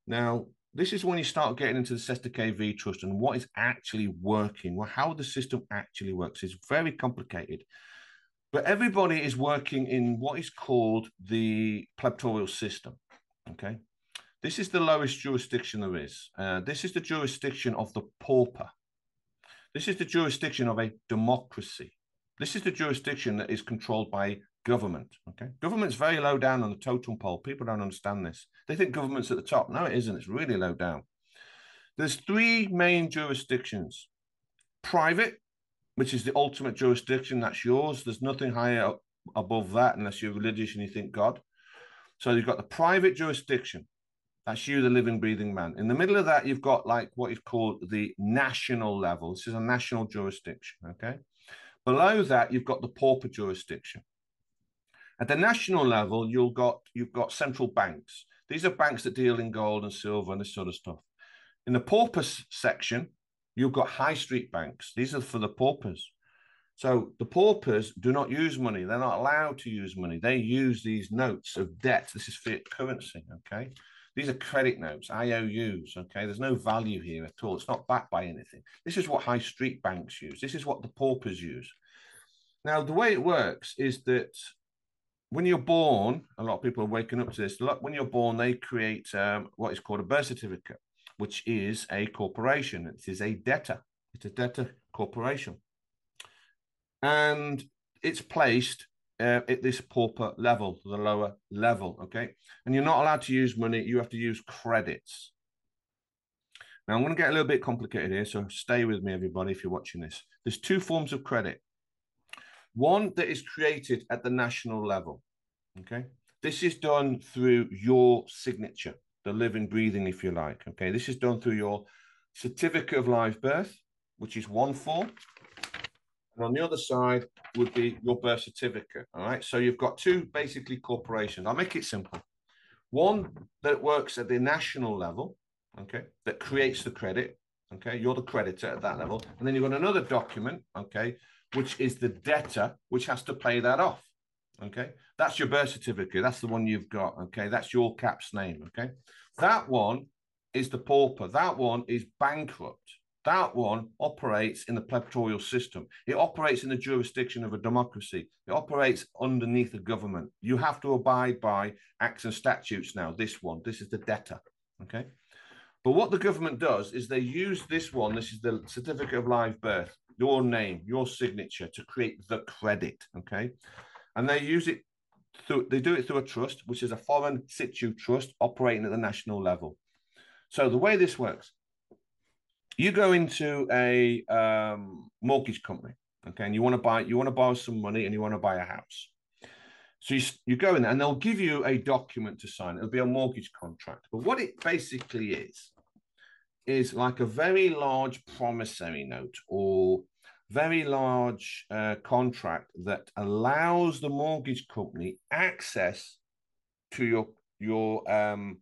Now, this is when you start getting into the Cestui Que Vie trust and what is actually working, well, how the system actually works. It's very complicated. But everybody is working in what is called the plebtorial system. Okay. This is the lowest jurisdiction there is. Uh, this is the jurisdiction of the pauper. This is the jurisdiction of a democracy. This is the jurisdiction that is controlled by government. Okay, government's very low down on the totem pole. People don't understand this. They think government's at the top. No, it isn't. It's really low down. There's three main jurisdictions: private, which is the ultimate jurisdiction. That's yours. There's nothing higher above that unless you're religious and you think God. So you've got the private jurisdiction. That's you, the living, breathing man. In the middle of that, you've got like what is called the national level. This is a national jurisdiction. Okay. Below that, you've got the pauper jurisdiction. At the national level, you've got you've got central banks. These are banks that deal in gold and silver and this sort of stuff. In the paupers section, you've got high street banks. These are for the paupers. So the paupers do not use money. They're not allowed to use money. They use these notes of debt. This is fiat currency. Okay. These are credit notes, IOUs. Okay. There's no value here at all. It's not backed by anything. This is what high street banks use. This is what the paupers use. Now, the way it works is that when you're born, a lot of people are waking up to this. When you're born, they create um, what is called a birth certificate, which is a corporation. It is a debtor. It's a debtor corporation, and it's placed uh, at this pauper level, the lower level. Okay, and you're not allowed to use money. You have to use credits. Now I'm going to get a little bit complicated here, so stay with me, everybody, if you're watching this. There's two forms of credit. One that is created at the national level. Okay. This is done through your signature, the living, breathing, if you like. Okay. This is done through your certificate of live birth, which is one form. And on the other side would be your birth certificate. All right. So you've got two basically corporations. I'll make it simple. One that works at the national level, okay, that creates the credit. Okay. You're the creditor at that level. And then you've got another document, okay, which is the debtor, which has to pay that off. Okay, that's your birth certificate. That's the one you've got. Okay, that's your cap's name. Okay, that one is the pauper. That one is bankrupt. That one operates in the plebiscitarian system. It operates in the jurisdiction of a democracy. It operates underneath a government. You have to abide by acts and statutes now. This one, this is the debtor. Okay. But what the government does is they use this one, this is the certificate of live birth, your name, your signature to create the credit. Okay. And they use it through, they do it through a trust, which is a foreign situs trust operating at the national level. So the way this works, you go into a um, mortgage company, okay, and you want to buy, you want to borrow some money and you want to buy a house. So you, you go in there and they'll give you a document to sign. It'll be a mortgage contract. But what it basically is, is like a very large promissory note or very large uh, contract that allows the mortgage company access to your your um,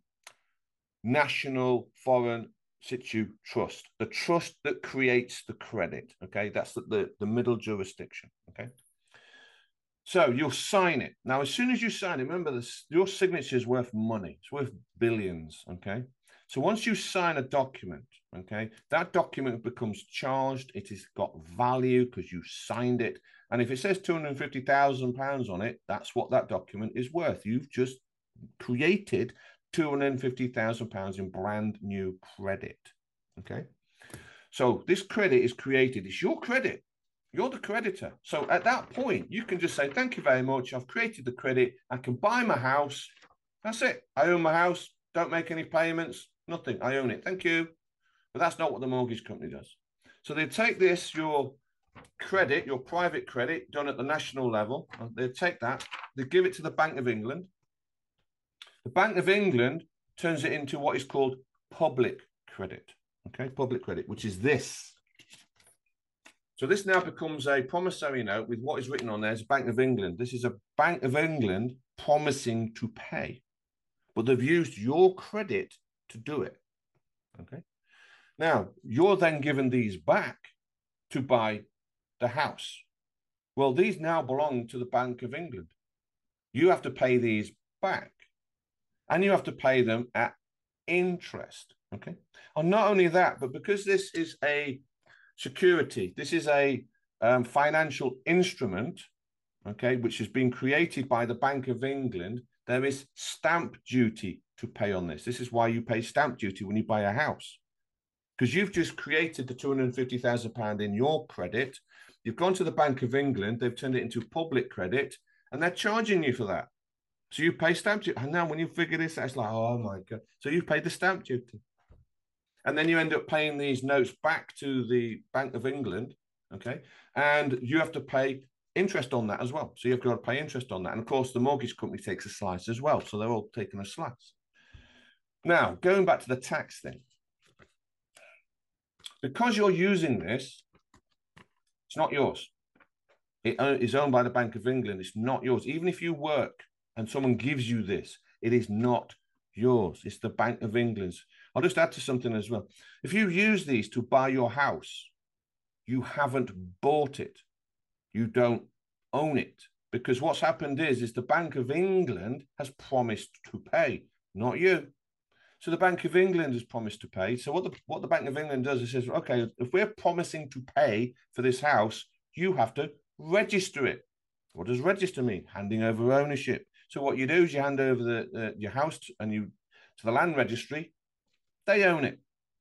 national foreign situs trust, the trust that creates the credit. Okay, that's the, the, the middle jurisdiction. Okay. So you'll sign it. Now, as soon as you sign it, remember this, your signature is worth money. It's worth billions. Okay. So once you sign a document, okay, that document becomes charged. It has got value because you signed it. And if it says £250,000 on it, that's what that document is worth. You've just created £250,000 in brand new credit. Okay. So this credit is created. It's your credit. You're the creditor. So at that point, you can just say, Thank you very much. I've created the credit. I can buy my house. That's it. I own my house. Don't make any payments. Nothing. I own it. Thank you. But that's not what the mortgage company does. So they take this, your credit, your private credit done at the national level, they take that, they give it to the Bank of England. The Bank of England turns it into what is called public credit. Okay, public credit, which is this. So this now becomes a promissory note with what is written on there as Bank of England. This is a Bank of England promising to pay. But they've used your credit to do it. Okay. Now, you're then given these back to buy the house. Well, these now belong to the Bank of England. You have to pay these back and you have to pay them at interest. Okay. And not only that, but because this is a security, this is a um, financial instrument, okay, which has been created by the Bank of England, there is stamp duty to pay on this. This is why you pay stamp duty when you buy a house. because you've just created the £250,000 in your credit. You've gone to the Bank of England, they've turned it into public credit, and they're charging you for that. So you pay stamp duty. And now when you figure this out, it's like, oh my God. So you paid the stamp duty. And then you end up paying these notes back to the Bank of England. Okay. And you have to pay interest on that as well. So you've got to pay interest on that. And of course, the mortgage company takes a slice as well. So they're all taking a slice. Now, going back to the tax thing, because you're using this, it's not yours. It is owned by the Bank of England. It's not yours. Even if you work and someone gives you this, it is not yours. It's the Bank of England's. I'll just add to something as well. If you use these to buy your house, you haven't bought it. You don't own it. Because what's happened is, is the Bank of England has promised to pay, not you. So the Bank of England has promised to pay. So what the what the Bank of England does is says, okay, if we're promising to pay for this house, you have to register it. What does register mean? Handing over ownership. So what you do is you hand over the, your house and you to the land registry. They own it.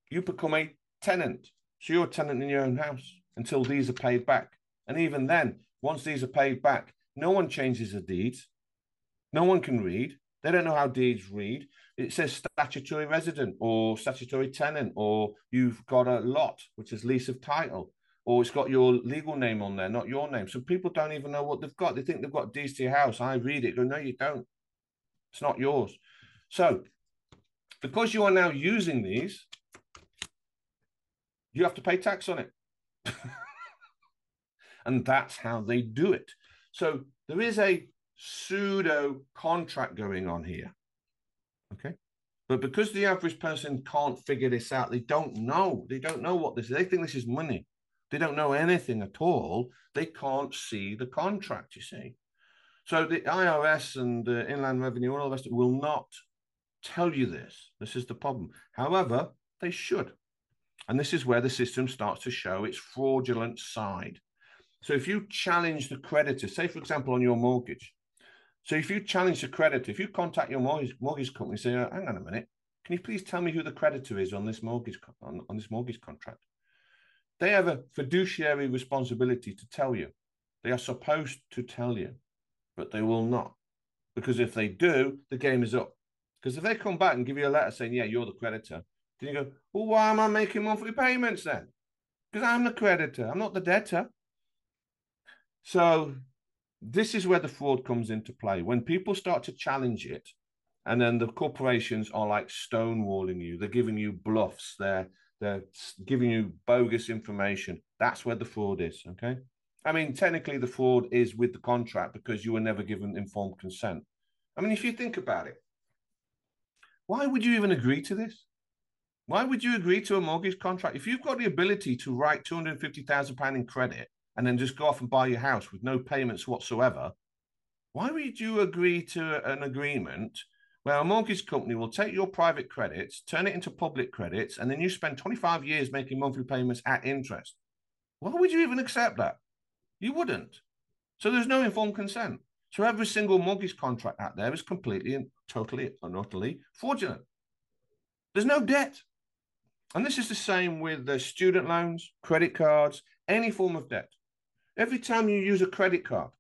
You become a tenant. So you're a tenant in your own house until these are paid back. And even then, once these are paid back, no one changes the deeds. No one can read. They don't know how deeds read. It says statutory resident or statutory tenant, or you've got a lot, which is lease of title, or it's got your legal name on there, not your name. So people don't even know what they've got. They think they've got your house. I read it. Go, no, you don't. It's not yours. So because you are now using these, you have to pay tax on it. and that's how they do it. So there is a pseudo contract going on here. Okay. But because the average person can't figure this out, they don't know. They don't know what this is. They think this is money. They don't know anything at all. They can't see the contract, you see. So the IRS and the Inland Revenue, all the rest will not tell you this. This is the problem. However, they should. And this is where the system starts to show its fraudulent side. So if you challenge the creditor, say, for example, on your mortgage, so if you challenge the creditor, if you contact your mortgage, mortgage company and say, oh, hang on a minute, can you please tell me who the creditor is on this mortgage on, on this mortgage contract? They have a fiduciary responsibility to tell you. They are supposed to tell you, but they will not. Because if they do, the game is up. Because if they come back and give you a letter saying, yeah, you're the creditor, then you go, well, why am I making monthly payments then? Because I'm the creditor, I'm not the debtor. So this is where the fraud comes into play. When people start to challenge it, and then the corporations are like stonewalling you, they're giving you bluffs, they're they're giving you bogus information. That's where the fraud is. Okay. I mean, technically, the fraud is with the contract because you were never given informed consent. I mean, if you think about it, why would you even agree to this? Why would you agree to a mortgage contract if you've got the ability to write two hundred fifty thousand pound in credit and then just go off and buy your house with no payments whatsoever, why would you agree to an agreement where a mortgage company will take your private credits, turn it into public credits, and then you spend 25 years making monthly payments at interest? Why would you even accept that? You wouldn't. So there's no informed consent. So every single mortgage contract out there is completely and totally and utterly fraudulent. There's no debt. And this is the same with the student loans, credit cards, any form of debt. Every time you use a credit card,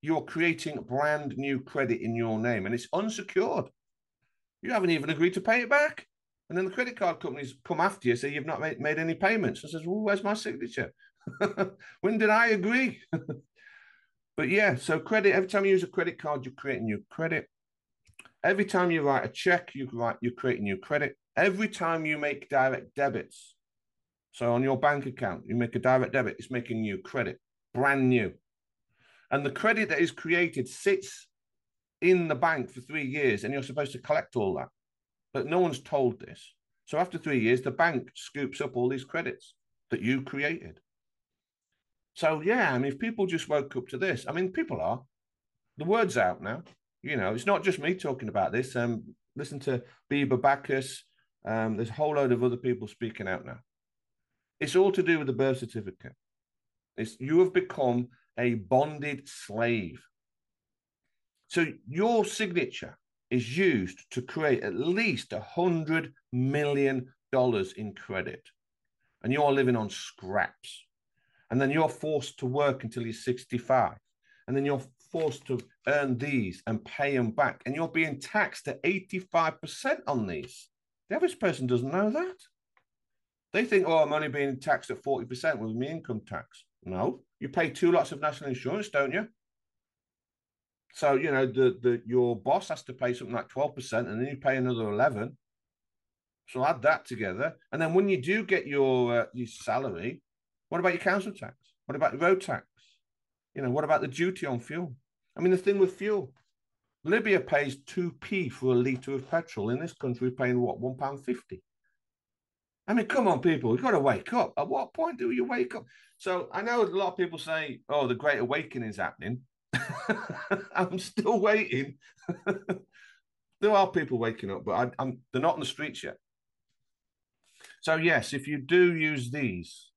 you're creating brand new credit in your name and it's unsecured. You haven't even agreed to pay it back. And then the credit card companies come after you, say you've not made, made any payments. And says, well, where's my signature? when did I agree? but yeah, so credit, every time you use a credit card, you're creating new credit. Every time you write a check, you write, you're creating new credit. Every time you make direct debits, so on your bank account, you make a direct debit, it's making new credit brand new. And the credit that is created sits in the bank for three years and you're supposed to collect all that. But no one's told this. So after three years, the bank scoops up all these credits that you created. So yeah, I mean, if people just woke up to this, I mean, people are. The word's out now. You know, it's not just me talking about this. Um, listen to Beba Backus. Um, there's a whole load of other people speaking out now. It's all to do with the birth certificate. It's, you have become a bonded slave. So your signature is used to create at least a hundred million dollars in credit. and you're living on scraps. And then you're forced to work until you're 65. And then you're forced to earn these and pay them back. And you're being taxed at 85% on these. The average person doesn't know that. They think, oh, I'm only being taxed at 40% with my income tax. No, you pay two lots of national insurance, don't you? So, you know, the, the your boss has to pay something like 12%, and then you pay another 11. So add that together. And then when you do get your uh, your salary, what about your council tax? What about the road tax? You know, what about the duty on fuel? I mean, the thing with fuel, Libya pays 2p for a litre of petrol. In this country, we're paying what, £1.50? I mean, come on, people, you've got to wake up. At what point do you wake up? So I know a lot of people say, oh, the Great Awakening is happening. I'm still waiting. there are people waking up, but I, they're not on the streets yet. So, yes, if you do use these,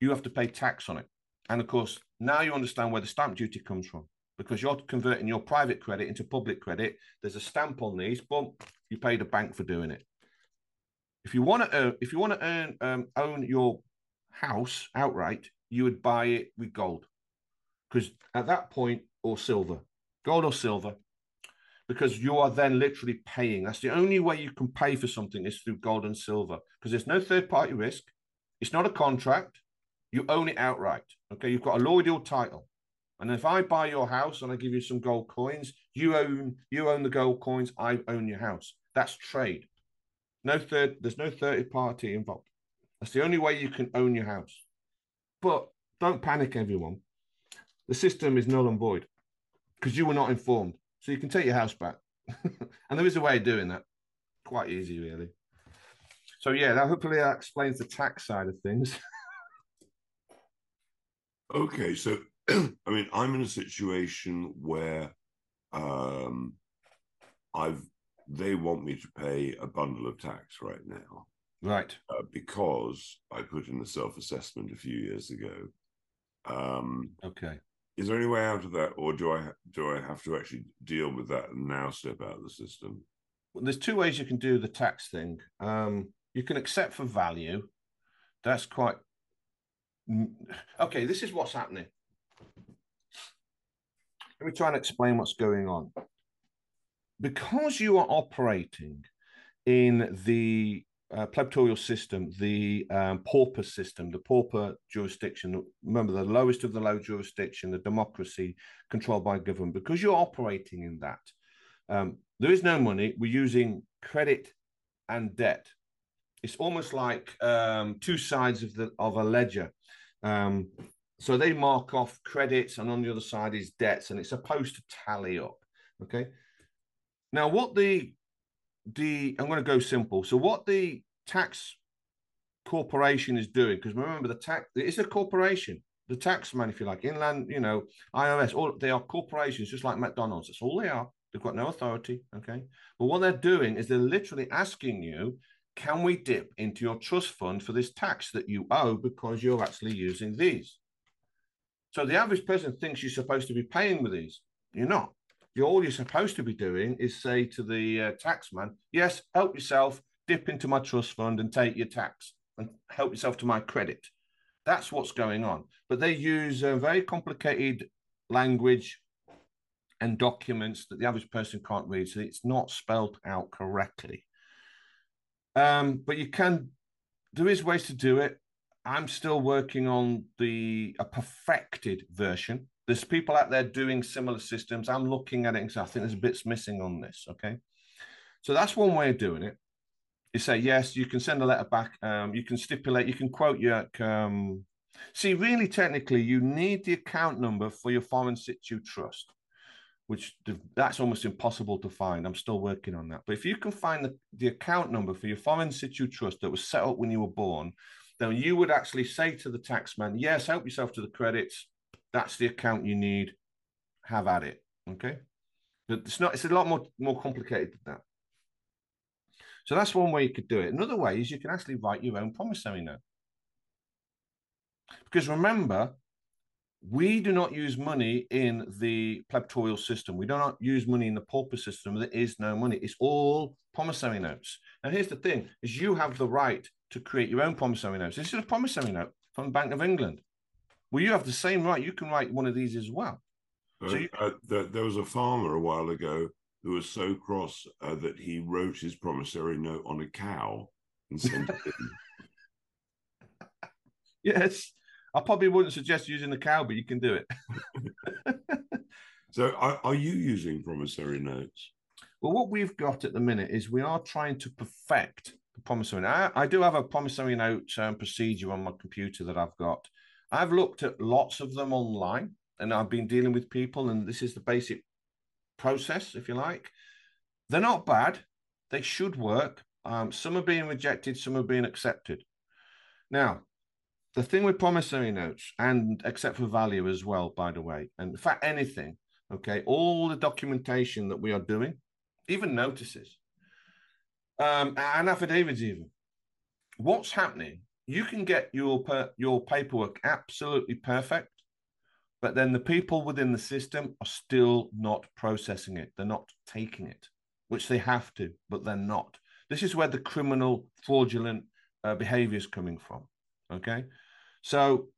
you have to pay tax on it. And of course, now you understand where the stamp duty comes from because you're converting your private credit into public credit. There's a stamp on these, but you pay the bank for doing it. If you want to, if you want to earn, um, own your house outright, you would buy it with gold, because at that point, or silver, gold or silver, because you are then literally paying. That's the only way you can pay for something is through gold and silver, because there's no third party risk. It's not a contract. You own it outright. Okay, you've got allodial title. And if I buy your house and I give you some gold coins, you own you own the gold coins, I own your house. That's trade. No third, there's no third party involved. That's the only way you can own your house. But don't panic, everyone. The system is null and void because you were not informed. So you can take your house back. and there is a way of doing that. Quite easy, really. So yeah, that hopefully that explains the tax side of things. okay, so I mean, I'm in a situation where um, I've they want me to pay a bundle of tax right now, right? Uh, because I put in a self assessment a few years ago. Um, okay. Is there any way out of that, or do I do I have to actually deal with that and now step out of the system? Well, there's two ways you can do the tax thing. Um, you can accept for value. That's quite okay. This is what's happening. Let me try and explain what's going on. Because you are operating in the uh, system, the um, pauper system, the pauper jurisdiction, remember the lowest of the low jurisdiction, the democracy controlled by government, because you're operating in that, um, there is no money. We're using credit and debt. It's almost like um, two sides of the of a ledger. Um, so they mark off credits, and on the other side is debts, and it's supposed to tally up. Okay. Now, what the the I'm going to go simple. So, what the tax corporation is doing, because remember the tax it's a corporation, the tax man, if you like, inland, you know, IRS, all they are corporations, just like McDonald's. That's all they are. They've got no authority. Okay. But what they're doing is they're literally asking you, can we dip into your trust fund for this tax that you owe because you're actually using these? So the average person thinks you're supposed to be paying with these. You're not. All you're supposed to be doing is say to the uh, taxman, yes, help yourself, dip into my trust fund and take your tax and help yourself to my credit. That's what's going on. But they use very complicated language and documents that the average person can't read. So it's not spelled out correctly. Um, but you can, there is ways to do it. I'm still working on the a perfected version. There's people out there doing similar systems. I'm looking at it and I think there's bits missing on this. Okay. So that's one way of doing it. You say, yes, you can send a letter back. Um, you can stipulate, you can quote your um, see, really technically, you need the account number for your foreign situs trust, which that's almost impossible to find. I'm still working on that. But if you can find the, the account number for your foreign situs trust that was set up when you were born, then you would actually say to the taxman, yes, help yourself to the credits. That's the account you need. Have at it. Okay. But it's not, it's a lot more, more complicated than that. So that's one way you could do it. Another way is you can actually write your own promissory note. Because remember, we do not use money in the plebiscite system. We do not use money in the pauper system. There is no money. It's all promissory notes. Now, here's the thing: is you have the right to create your own promissory notes. This is a promissory note from Bank of England. Well, you have the same right. You can write one of these as well. Uh, so you... uh, there, there, was a farmer a while ago who was so cross uh, that he wrote his promissory note on a cow and sent it in. yes, I probably wouldn't suggest using the cow, but you can do it. so, are, are you using promissory notes? Well, what we've got at the minute is we are trying to perfect the promissory note. I, I do have a promissory note um, procedure on my computer that I've got. I've looked at lots of them online and I've been dealing with people, and this is the basic process, if you like. They're not bad, they should work. Um, some are being rejected, some are being accepted. Now, the thing with promissory notes, and except for value as well, by the way, and in fact, anything, okay, all the documentation that we are doing, even notices, um, and affidavits, even. What's happening? You can get your per, your paperwork absolutely perfect, but then the people within the system are still not processing it. They're not taking it, which they have to, but they're not. This is where the criminal, fraudulent uh, behavior is coming from. Okay. So,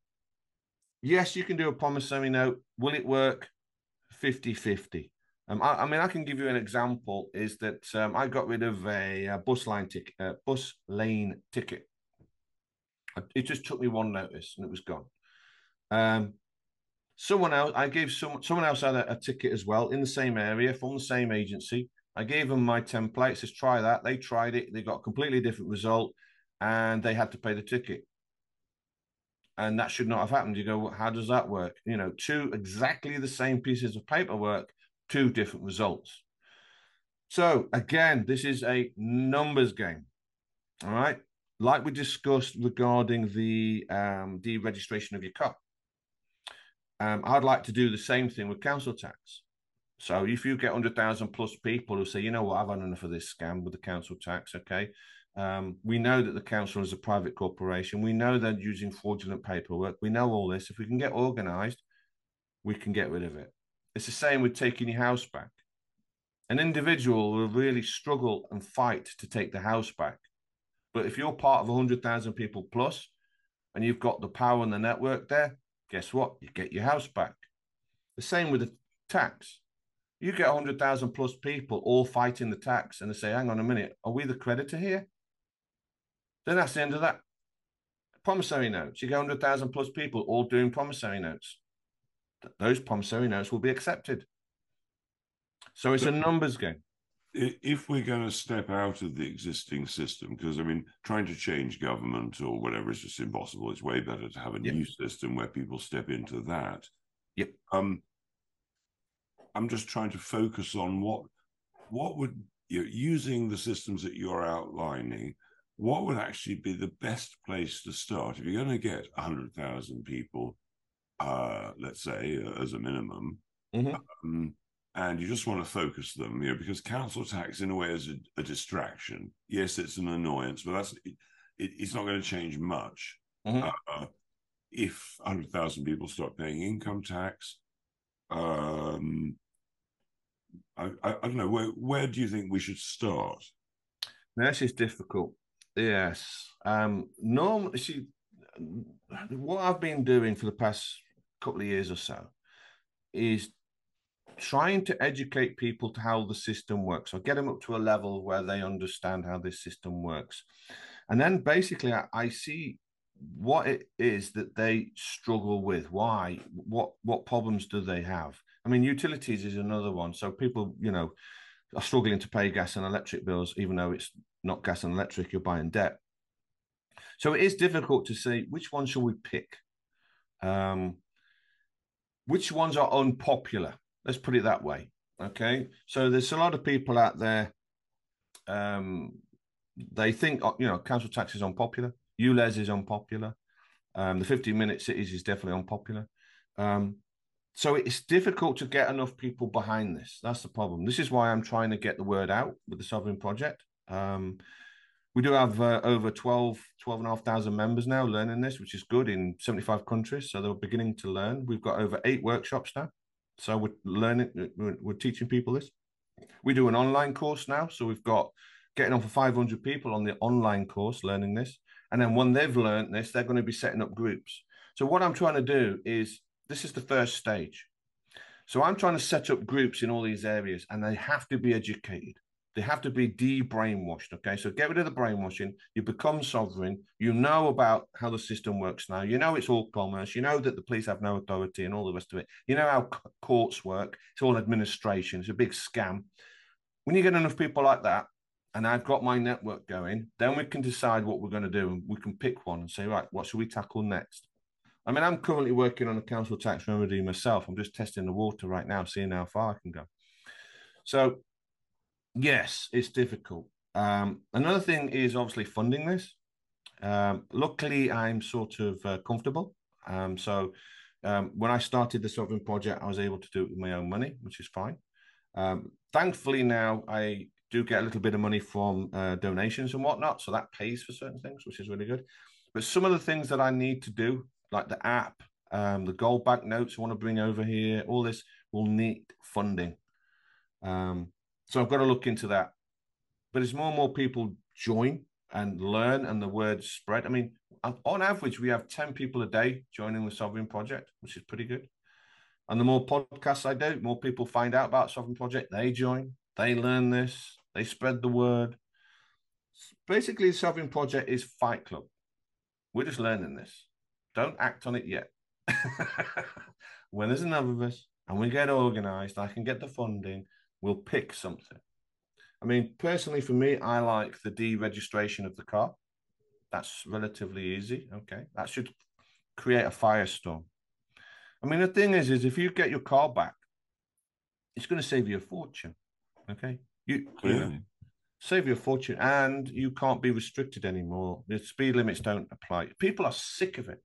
yes, you can do a promissory note. Will it work? 50 50. Um, I, I, mean, I can give you an example. Is that um, I got rid of a, a bus line ticket, uh, bus lane ticket. It just took me one notice and it was gone. Um, someone else, I gave some someone else had a, a, ticket as well in the same area from the same agency. I gave them my template. Says try that. They tried it. They got a completely different result, and they had to pay the ticket. And that should not have happened. You go, well, how does that work? You know, two exactly the same pieces of paperwork two different results. So again, this is a numbers game. All right. Like we discussed regarding the um, deregistration of your car. Um, I'd like to do the same thing with council tax. So if you get 100,000 plus people who say, you know what, I've had enough of this scam with the council tax, okay. Um, we know that the council is a private corporation. We know they're using fraudulent paperwork. We know all this. If we can get organized, we can get rid of it. It's the same with taking your house back. An individual will really struggle and fight to take the house back. But if you're part of 100,000 people plus and you've got the power and the network there, guess what? You get your house back. The same with the tax. You get 100,000 plus people all fighting the tax and they say, hang on a minute, are we the creditor here? Then that's the end of that. Promissory notes. You get 100,000 plus people all doing promissory notes those promissory notes will be accepted. So it's a numbers game. If we're going to step out of the existing system, because I mean, trying to change government or whatever is just impossible. It's way better to have a yep. new system where people step into that. Yep. Um, I'm just trying to focus on what what would you know, using the systems that you're outlining. What would actually be the best place to start if you're going to get 100,000 people uh, let's say, uh, as a minimum. Mm-hmm. Um, and you just want to focus them, you know, because council tax, in a way, is a, a distraction. Yes, it's an annoyance, but that's it, it, it's not going to change much. Mm-hmm. Uh, if 100,000 people start paying income tax, um, I, I, I, don't know, where, where do you think we should start? This is difficult. Yes. Um, normally, see, what I've been doing for the past couple of years or so is trying to educate people to how the system works or get them up to a level where they understand how this system works. And then basically I, I, see what it is that they struggle with. Why? What what problems do they have? I mean utilities is another one. So people you know are struggling to pay gas and electric bills even though it's not gas and electric you're buying debt. So it is difficult to say which one shall we pick. Um, which ones are unpopular? Let's put it that way. Okay. So there's a lot of people out there. Um, they think, you know, council tax is unpopular. ULEZ is unpopular. Um, the 15 minute cities is definitely unpopular. Um, so it's difficult to get enough people behind this. That's the problem. This is why I'm trying to get the word out with the Sovereign Project. Um, we do have uh, over 12, 12 and a half thousand members now learning this, which is good in 75 countries. So they're beginning to learn. We've got over eight workshops now. So we're learning, we're, teaching people this. We do an online course now. So we've got getting on for 500 people on the online course learning this. And then when they've learned this, they're going to be setting up groups. So what I'm trying to do is this is the first stage. So I'm trying to set up groups in all these areas, and they have to be educated. They have to be de-brainwashed. Okay, so get rid of the brainwashing. You become sovereign. You know about how the system works now. You know it's all commerce. You know that the police have no authority and all the rest of it. You know how courts work. It's all administration. It's a big scam. When you get enough people like that, and I've got my network going, then we can decide what we're going to do, and we can pick one and say, right, what should we tackle next? I mean, I'm currently working on a council tax remedy myself. I'm just testing the water right now, seeing how far I can go. So, yes, it's difficult. Um, another thing is obviously funding this. Um, luckily, I'm sort of uh, comfortable. Um, so, um, when I started the Sovereign Project, I was able to do it with my own money, which is fine. Um, thankfully, now I do get a little bit of money from uh, donations and whatnot. So that pays for certain things, which is really good. But some of the things that I need to do like the app, um, the Goldback notes I want to bring over here, all this will need funding. Um, so I've got to look into that. But as more and more people join and learn and the word spread, I mean, on average, we have 10 people a day joining the Sovereign Project, which is pretty good. And the more podcasts I do, more people find out about Sovereign Project, they join, they learn this, they spread the word. Basically, the Sovereign Project is Fight Club. We're just learning this. Don't act on it yet. when there's enough of us and we get organized, I can get the funding, we'll pick something. I mean, personally, for me, I like the deregistration of the car. That's relatively easy. Okay. That should create a firestorm. I mean, the thing is, is if you get your car back, it's going to save you a fortune. Okay. You, you know, save you a fortune and you can't be restricted anymore. The speed limits don't apply. People are sick of it.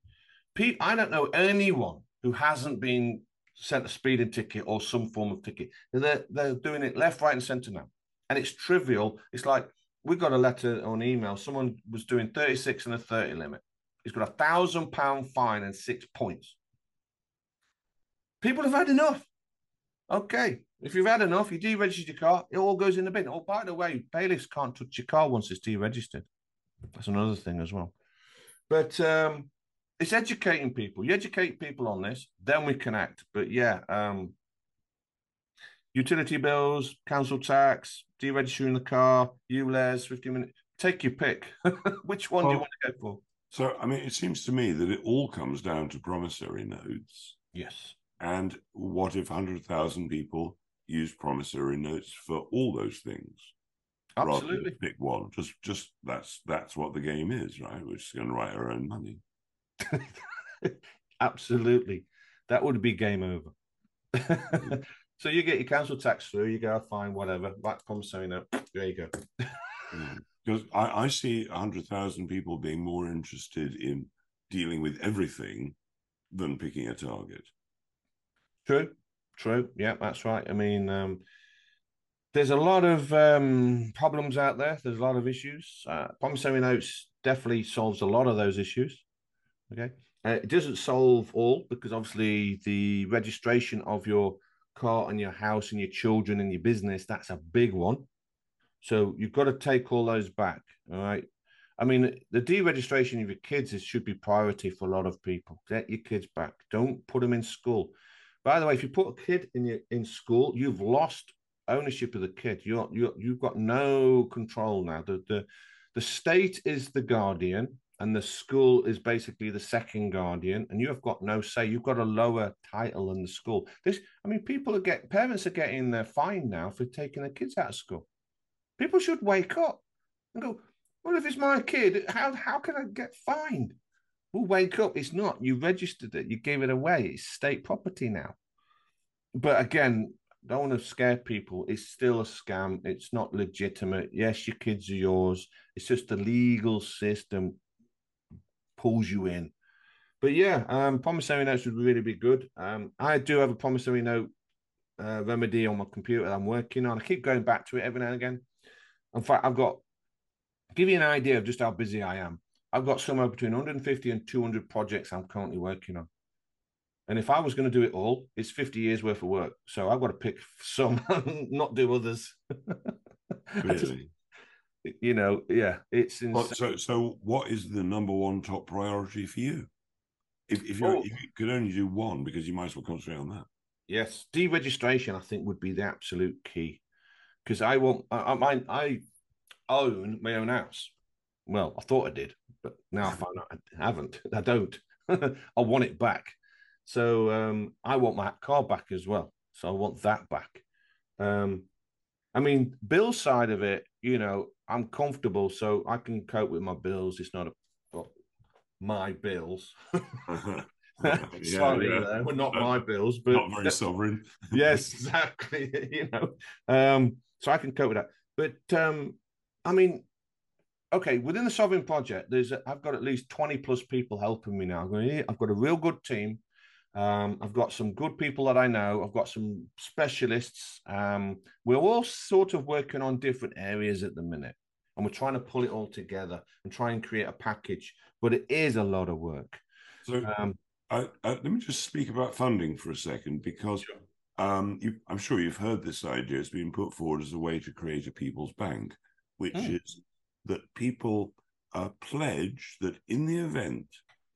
I don't know anyone who hasn't been sent a speeding ticket or some form of ticket. They're, they're doing it left, right, and center now. And it's trivial. It's like we got a letter or an email. Someone was doing 36 and a 30 limit. He's got a thousand pound fine and six points. People have had enough. Okay. If you've had enough, you deregister your car, it all goes in the bin. Oh, by the way, bailiffs can't touch your car once it's deregistered. That's another thing as well. But um, it's educating people. You educate people on this, then we can act. But yeah, um, utility bills, council tax, deregistering the car, ULEZ, 15 minutes. Take your pick. Which one well, do you want to go for? So, I mean, it seems to me that it all comes down to promissory notes. Yes. And what if 100,000 people use promissory notes for all those things? Absolutely. pick one. Just, just that's that's what the game is, right? We're just going to write our own money. Absolutely. That would be game over. so you get your council tax through, you go, fine, whatever. Back promissory note. There you go. Because I, I see 100,000 people being more interested in dealing with everything than picking a target. True, true. Yeah, that's right. I mean, um, there's a lot of um, problems out there. There's a lot of issues. Uh, promissory notes definitely solves a lot of those issues. Okay. Uh, it doesn't solve all because obviously the registration of your car and your house and your children and your business, that's a big one. So you've got to take all those back. All right. I mean, the deregistration of your kids is, should be priority for a lot of people. Get your kids back. Don't put them in school. By the way, if you put a kid in your in school, you've lost ownership of the kid. You're you you've got no control now. The the the state is the guardian and the school is basically the second guardian and you have got no say. You've got a lower title than the school. This i mean people are get parents are getting their fine now for taking their kids out of school. People should wake up and go well if it's my kid how, how can i get fined? Well wake up. It's not. You registered it. You gave it away. It's state property now. But again don't want to scare people. It's still a scam. It's not legitimate. Yes, your kids are yours. It's just the legal system pulls you in. But yeah, um, promissory notes would really be good. Um, I do have a promissory note uh, remedy on my computer I'm working on. I keep going back to it every now and again. In fact, I've got give you an idea of just how busy I am. I've got somewhere between 150 and 200 projects I'm currently working on. And if I was going to do it all, it's 50 years worth of work. So I've got to pick some, not do others. really? You know, yeah, it's well, so. So, what is the number one top priority for you? If if, oh. if you could only do one, because you might as well concentrate on that. Yes, deregistration I think would be the absolute key, because I want I, I I own my own house. Well, I thought I did, but now I find out I haven't. I don't. I want it back. So um, I want my car back as well. So I want that back. Um, I mean, bill side of it, you know, I'm comfortable, so I can cope with my bills. It's not a well, my bills. Sorry, yeah. Well, not my bills, but not very sovereign. yes, exactly. you know, um, so I can cope with that. But um, I mean, okay, within the sovereign project, there's a, I've got at least twenty plus people helping me now. I've got a real good team. Um, I've got some good people that I know. I've got some specialists. Um, we're all sort of working on different areas at the minute, and we're trying to pull it all together and try and create a package. But it is a lot of work. So, um, I, I, let me just speak about funding for a second, because sure. Um, you, I'm sure you've heard this idea. It's been put forward as a way to create a people's bank, which mm. is that people uh, pledge that in the event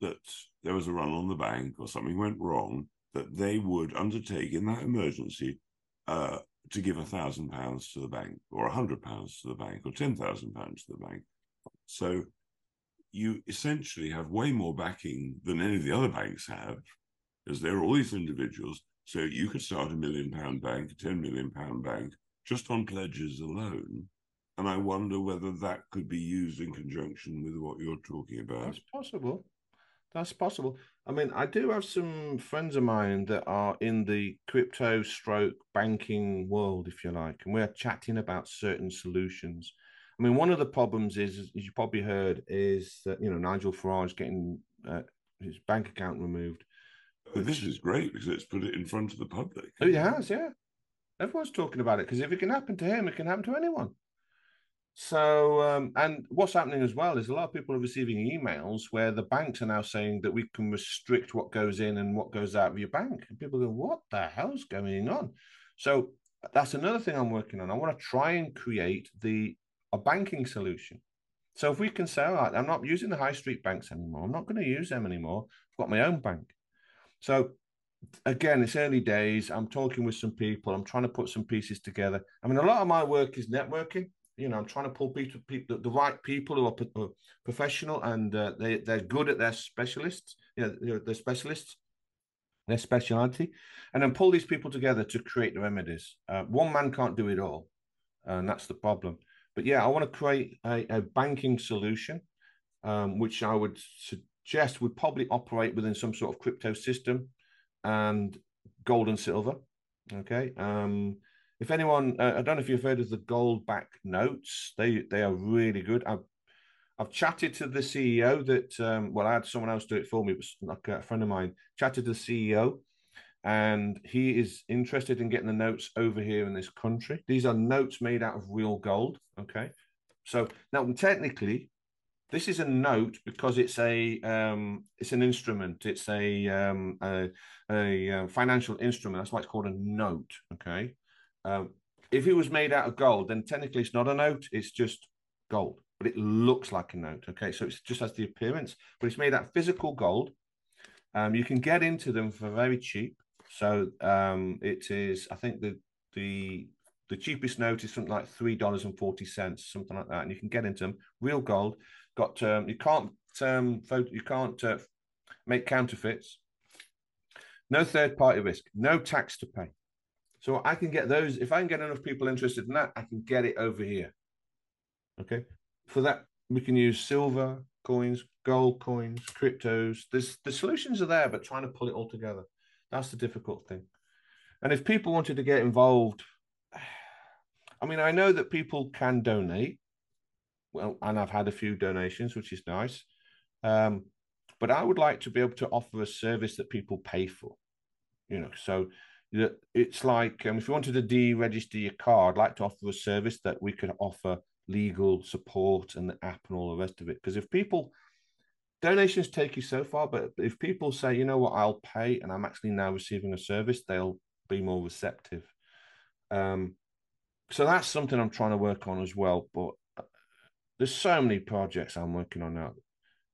that there was a run on the bank or something went wrong, that they would undertake in that emergency uh, to give a thousand pounds to the bank, or a hundred pounds to the bank, or ten thousand pounds to the bank. So you essentially have way more backing than any of the other banks have, as there are all these individuals. So you could start a million pound bank, a ten million pound bank, just on pledges alone. And I wonder whether that could be used in conjunction with what you're talking about. That's possible. That's possible. I mean, I do have some friends of mine that are in the crypto stroke banking world, if you like, and we're chatting about certain solutions. I mean, one of the problems is, as you probably heard, is that you know Nigel Farage getting uh, his bank account removed. Oh, this is great because it's put it in front of the public. Oh, it has, yeah. Everyone's talking about it because if it can happen to him, it can happen to anyone. So, um, and what's happening as well is a lot of people are receiving emails where the banks are now saying that we can restrict what goes in and what goes out of your bank. And people go, what the hell's going on? So that's another thing I'm working on. I want to try and create the a banking solution. So if we can say, all right, I'm not using the high street banks anymore. I'm not going to use them anymore. I've got my own bank. So again, it's early days. I'm talking with some people. I'm trying to put some pieces together. I mean, a lot of my work is networking you know, I'm trying to pull people, people the, right people who are, are professional and uh, they they're good at their specialists, you know, they're specialists, their speciality, and then pull these people together to create the remedies. Uh, one man can't do it all, and that's the problem. But yeah, I want to create a, a banking solution, um, which I would suggest would probably operate within some sort of crypto system and gold and silver. Okay. Um, if anyone, uh, I don't know if you've heard of the Goldback notes. They they are really good. I've I've chatted to the CEO that um, well, I had someone else do it for me. It was like a friend of mine. Chatted to the CEO, and he is interested in getting the notes over here in this country. These are notes made out of real gold. Okay, so now technically, this is a note because it's a um, it's an instrument. It's a um, a, a, uh, financial instrument. That's why it's called a note. Okay, um, if it was made out of gold, then technically it's not a note, it's just gold, but it looks like a note. Okay, so it just has the appearance, but it's made out of physical gold. Um, you can get into them for very cheap. So um, it is, I think the the the cheapest note is something like three dollars and forty cents, something like that, and you can get into them. Real gold. Got um, you can't um, you can't uh, make counterfeits. No third party risk. No tax to pay. So I can get those. If I can get enough people interested in that, I can get it over here. Okay. For that, we can use silver coins, gold coins, cryptos. There's the solutions are there, but trying to pull it all together. That's the difficult thing. And if people wanted to get involved, I mean, I know that people can donate. Well, and I've had a few donations, which is nice. Um, but I would like to be able to offer a service that people pay for. You know, so it's like um, if you wanted to deregister your car, I'd like to offer a service that we could offer legal support and the app and all the rest of it. Because if people donations take you so far, but if people say, you know what, I'll pay and I'm actually now receiving a service, they'll be more receptive. Um, so that's something I'm trying to work on as well. But there's so many projects I'm working on now.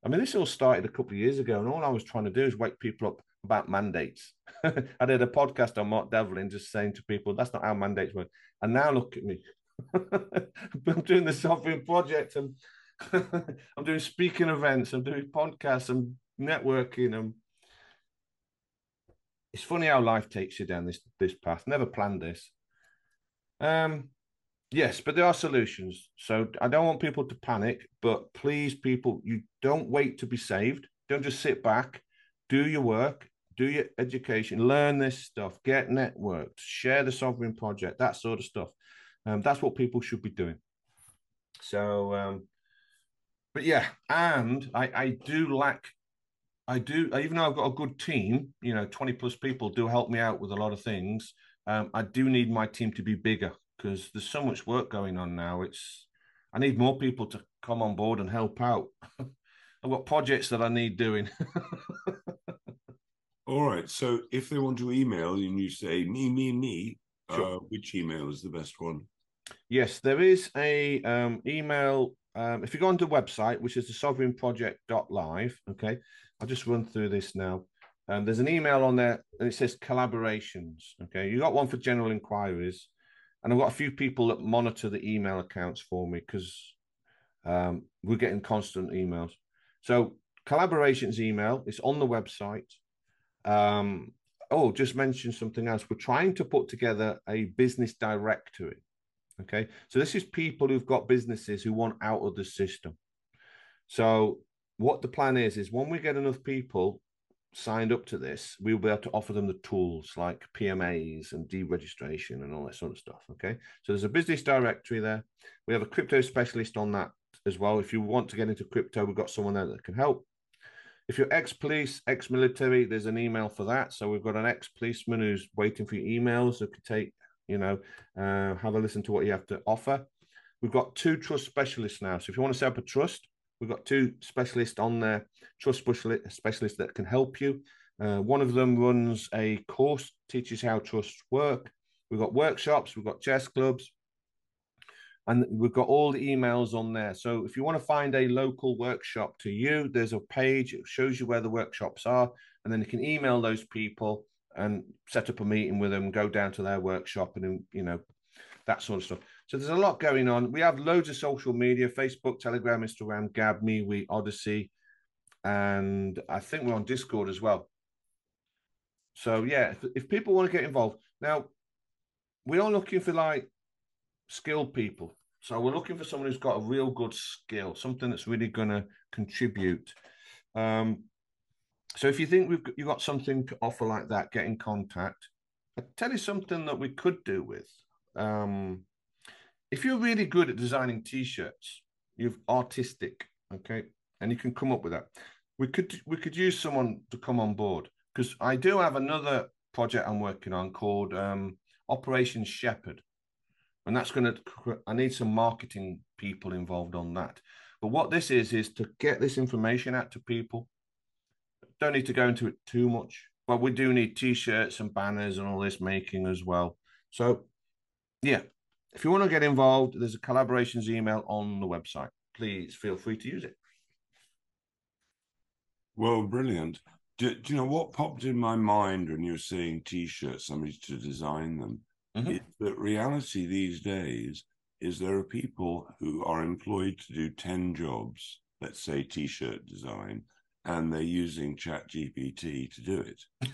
I mean, this all started a couple of years ago, and all I was trying to do is wake people up about mandates. I did a podcast on Mark Devlin just saying to people, that's not how mandates work. And now look at me. I'm doing the sovereign project and I'm doing speaking events, I'm doing podcasts, I'm networking. I'm... It's funny how life takes you down this this path. Never planned this. Um, yes, but there are solutions. So I don't want people to panic, but please, people, you don't wait to be saved. Don't just sit back. Do your work. Do your education. Learn this stuff. Get networked. Share the sovereign project. That sort of stuff. Um, that's what people should be doing. So, um, but yeah, and I, I do lack, I do, even though I've got a good team, you know, 20 plus people do help me out with a lot of things. Um, I do need my team to be bigger because there's so much work going on now. It's, I need more people to come on board and help out. I've got projects that I need doing. All right. So if they want to email and you say me, me, me, sure. uh, which email is the best one? Yes, there is a um, email. Um, if you go onto the website, which is the sovereignproject.live, okay, I'll just run through this now. Um, there's an email on there and it says collaborations. Okay, you got one for general inquiries, and I've got a few people that monitor the email accounts for me because um, we're getting constant emails. So collaborations email, it's on the website. Um, oh, just mention something else. We're trying to put together a business directory. Okay. So this is people who've got businesses who want out of the system. So what the plan is, is when we get enough people signed up to this, we'll be able to offer them the tools like PMAs and deregistration and all that sort of stuff. Okay. So there's a business directory there. We have a crypto specialist on that as well. If you want to get into crypto, we've got someone there that can help. If you're ex-police, ex-military, there's an email for that. So we've got an ex-policeman who's waiting for your emails who could take, you know, uh, have a listen to what you have to offer. We've got two trust specialists now. So if you want to set up a trust, we've got two specialists on there, trust specialists that can help you. Uh, one of them runs a course, teaches how trusts work. We've got workshops, we've got chess clubs, and we've got all the emails on there. So if you want to find a local workshop to you, there's a page. It shows you where the workshops are, and then you can email those people and set up a meeting with them, go down to their workshop, and you know that sort of stuff. So there's a lot going on. We have loads of social media: Facebook, Telegram, Instagram, Gab, MeWe, Odysee, and I think we're on Discord as well. So yeah, if, if people want to get involved now, we are all looking for like skilled people. So we're looking for someone who's got a real good skill, something that's really going to contribute. Um, so if you think we've you've got something to offer like that, get in contact. I tell you something that we could do with. Um, if you're really good at designing t-shirts, you're artistic, okay, and you can come up with that. We could we could use someone to come on board because I do have another project I'm working on called um, Operation Shepherd and that's going to i need some marketing people involved on that. But what this is is to get this information out to people. Don't need to go into it too much. But we do need t-shirts and banners and all this making as well. So yeah if you want to get involved there's a collaborations email on the website. Please feel free to use it. Well brilliant. Do, do you know what popped in my mind when you were saying t-shirts somebody to design them Mm-hmm. It, reality these days is there are people who are employed to do 10 jobs, let's say t shirt design, and they're using ChatGPT to do it.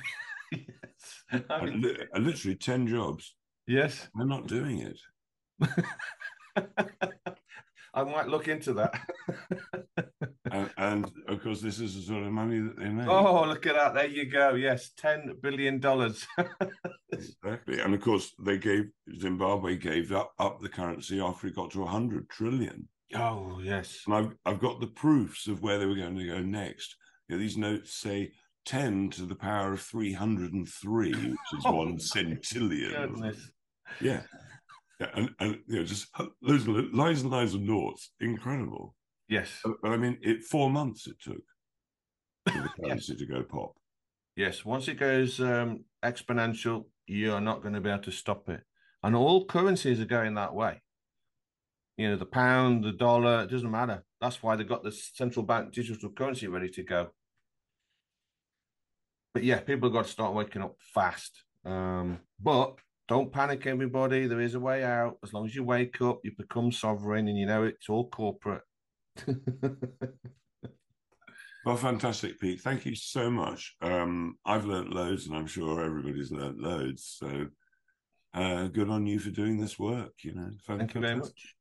yes. I mean, li- literally 10 jobs. Yes. They're not doing it. I might look into that. and, and, of course, this is the sort of money that they make. Oh, look at that! There you go. Yes, ten billion dollars. exactly, and of course, they gave Zimbabwe gave up, up the currency after it got to hundred trillion. Oh yes, and I've I've got the proofs of where they were going to go next. You know, these notes say 10 to the power of 303, which is oh, one centillion. Goodness. Yeah. Yeah, and, and you know, just loads of lines and lines of noughts. Incredible. Yes. But I mean, it four months it took for the currency yes. to go pop. Yes. Once it goes um, exponential, you are not going to be able to stop it. And all currencies are going that way. You know, the pound, the dollar, it doesn't matter. That's why they got the central bank digital currency ready to go. But yeah, people have got to start waking up fast. Um, but don't panic, everybody. There is a way out. As long as you wake up, you become sovereign, and you know it's all corporate. well, fantastic, Pete. Thank you so much. Um, I've learned loads, and I'm sure everybody's learned loads. So, uh, good on you for doing this work. You know, thank you very much.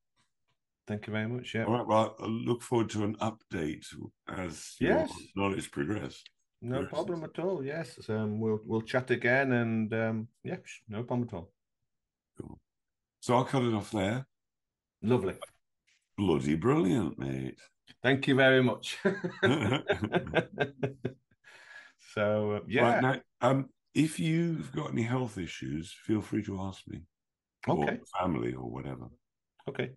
Thank you very much. Yeah. All right. Well, I look forward to an update as yes. knowledge progress. No problem at all. Yes, um, we'll we'll chat again, and um, yeah, no problem at all. Cool. So I'll cut it off there. Lovely. Bloody brilliant, mate. Thank you very much. so uh, yeah. Right, now, um, if you've got any health issues, feel free to ask me. Okay. Or family or whatever. Okay.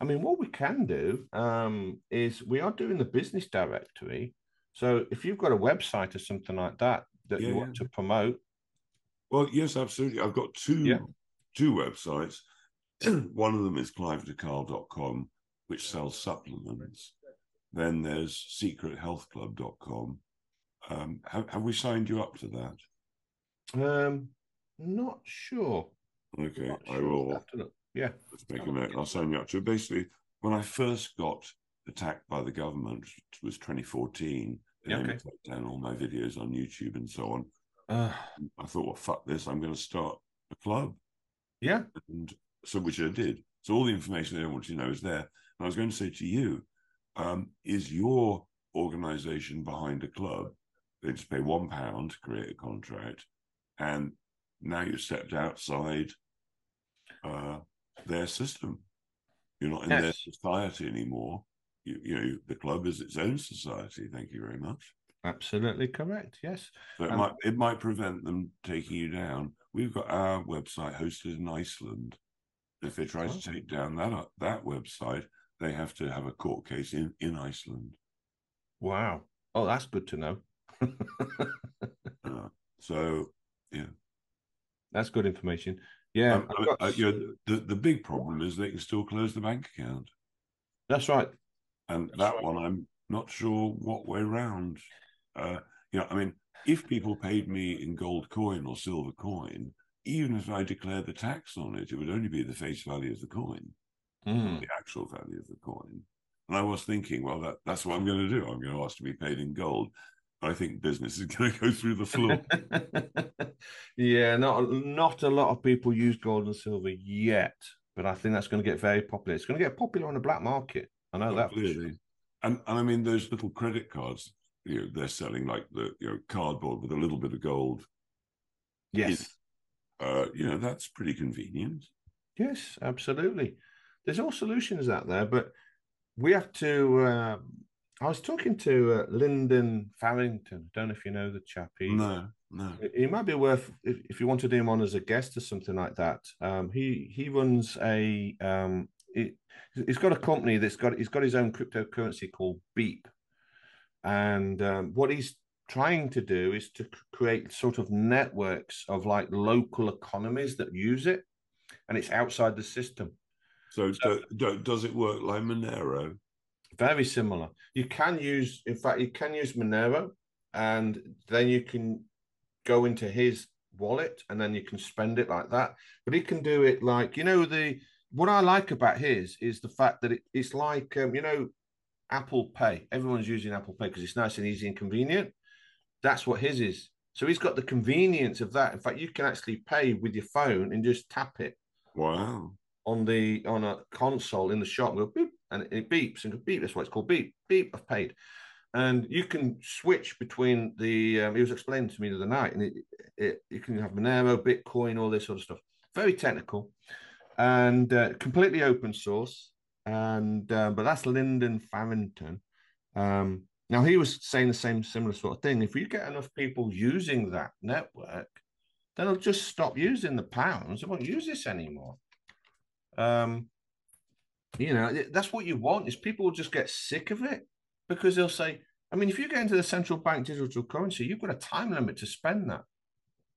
I mean, what we can do um, is we are doing the business directory so if you've got a website or something like that that yeah, you want yeah. to promote. Well, yes, absolutely. I've got two yeah. two websites. One of them is clivedecarle.com, which sells supplements. Then there's secrethealthclub.com. Um, have, have we signed you up to that? Um, not sure. Okay, not sure. I will. Yeah. Let's make a note. I'll sign you up to it. Basically, when I first got attacked by the government, which was 2014, they okay. take down all my videos on YouTube and so on. Uh, I thought, well, fuck this. I'm going to start a club. Yeah. And so, which I did. So all the information they want you to know is there. And I was going to say to you, um, is your organization behind a club? They just pay one pound to create a contract, and now you've stepped outside uh, their system. You're not in yes. their society anymore you, you know the club is its own society. Thank you very much. Absolutely correct. Yes. So it um, might it might prevent them taking you down. We've got our website hosted in Iceland. If they try oh. to take down that uh, that website, they have to have a court case in in Iceland. Wow. Oh, that's good to know. uh, so yeah, that's good information. Yeah, um, got... uh, you know, the the big problem is they can still close the bank account. That's right. And that right. one, I'm not sure what way round. Uh, you know, I mean, if people paid me in gold coin or silver coin, even if I declared the tax on it, it would only be the face value of the coin, mm. the actual value of the coin. And I was thinking, well, that, that's what I'm going to do. I'm going to ask to be paid in gold. I think business is going to go through the floor. yeah, not not a lot of people use gold and silver yet, but I think that's going to get very popular. It's going to get popular on the black market. I know that. Sure. And, and I mean, those little credit cards, you know, they're selling like the you know cardboard with a little bit of gold. Yes. uh, you know, that's pretty convenient. Yes, absolutely. There's all solutions out there, but we have to. Uh, I was talking to uh, Lyndon Farrington. Don't know if you know the chap. He, no, no. He might be worth if, if you wanted him on as a guest or something like that. Um, he he runs a um, it, he's got a company that's got he's got his own cryptocurrency called Beep, and um, what he's trying to do is to create sort of networks of like local economies that use it, and it's outside the system. So, so do, does it work like Monero? Very similar. You can use, in fact, you can use Monero, and then you can go into his wallet, and then you can spend it like that. But he can do it like you know the what I like about his is the fact that it, it's like um, you know Apple Pay. Everyone's using Apple Pay because it's nice and easy and convenient. That's what his is. So he's got the convenience of that. In fact, you can actually pay with your phone and just tap it. Wow. On the on a console in the shop, and go beep, and it beeps and go beep. That's why it's called beep. Beep. I've paid. And you can switch between the. Um, he was explaining to me the other night, and it, it, you can have Monero, Bitcoin, all this sort of stuff. Very technical and uh, completely open source. And uh, but that's Lyndon Farrington. Um, now he was saying the same similar sort of thing. If you get enough people using that network, then they'll just stop using the pounds. They won't use this anymore. Um, you know, that's what you want is people will just get sick of it because they'll say, I mean, if you get into the central bank digital currency, you've got a time limit to spend that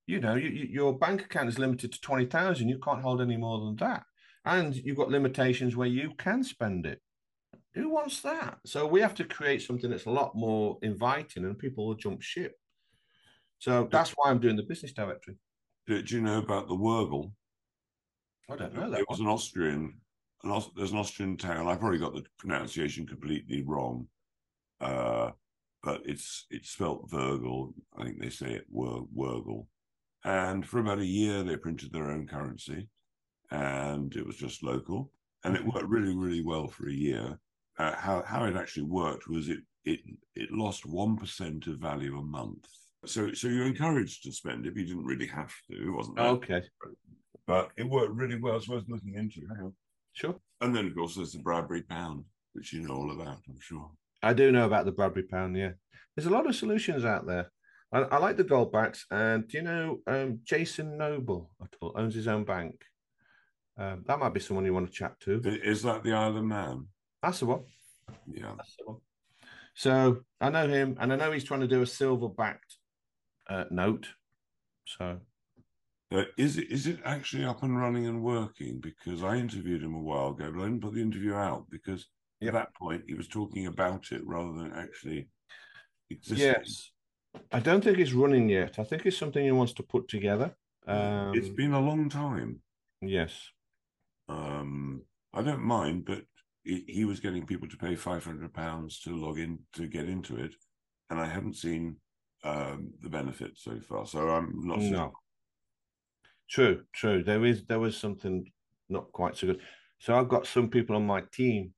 you know, you, you, your bank account is limited to 20,000. You can't hold any more than that. and you've got limitations where you can spend it. Who wants that? So we have to create something that's a lot more inviting, and people will jump ship. So that's why I'm doing the business directory. Do, do you know about the Wörgl? I don't know that. It was an Austrian. An, there's an Austrian town. I probably got the pronunciation completely wrong, uh, but it's it's spelt Wörgl. I think they say it Wur, Wörgl. And for about a year, they printed their own currency, and it was just local, and it worked really, really well for a year. Uh, how how it actually worked was it it it lost one percent of value a month. So so you're encouraged to spend it, but you didn't really have to. It wasn't okay. But it worked really well. It's worth looking into. Sure. And then of course there's the Bradbury Pound, which you know all about, I'm sure. I do know about the Bradbury Pound. Yeah, there's a lot of solutions out there. I, I like the Goldbacks, and do you know um, Jason Noble at all owns his own bank? Um, that might be someone you want to chat to. Is that the Isle of Man? That's the one. Yeah. That's the one. So I know him, and I know he's trying to do a silver backed uh, note. So, uh, is it is it actually up and running and working? Because I interviewed him a while ago, but I didn't put the interview out because yep. at that point he was talking about it rather than actually existing. Yes, I don't think it's running yet. I think it's something he wants to put together. Um, it's been a long time. Yes. Um, I don't mind, but he, he was getting people to pay five hundred pounds to log in to get into it, and I haven't seen um, the benefit so far. So I'm not. No. True, true. There is there was something not quite so good. So I've got some people on my team,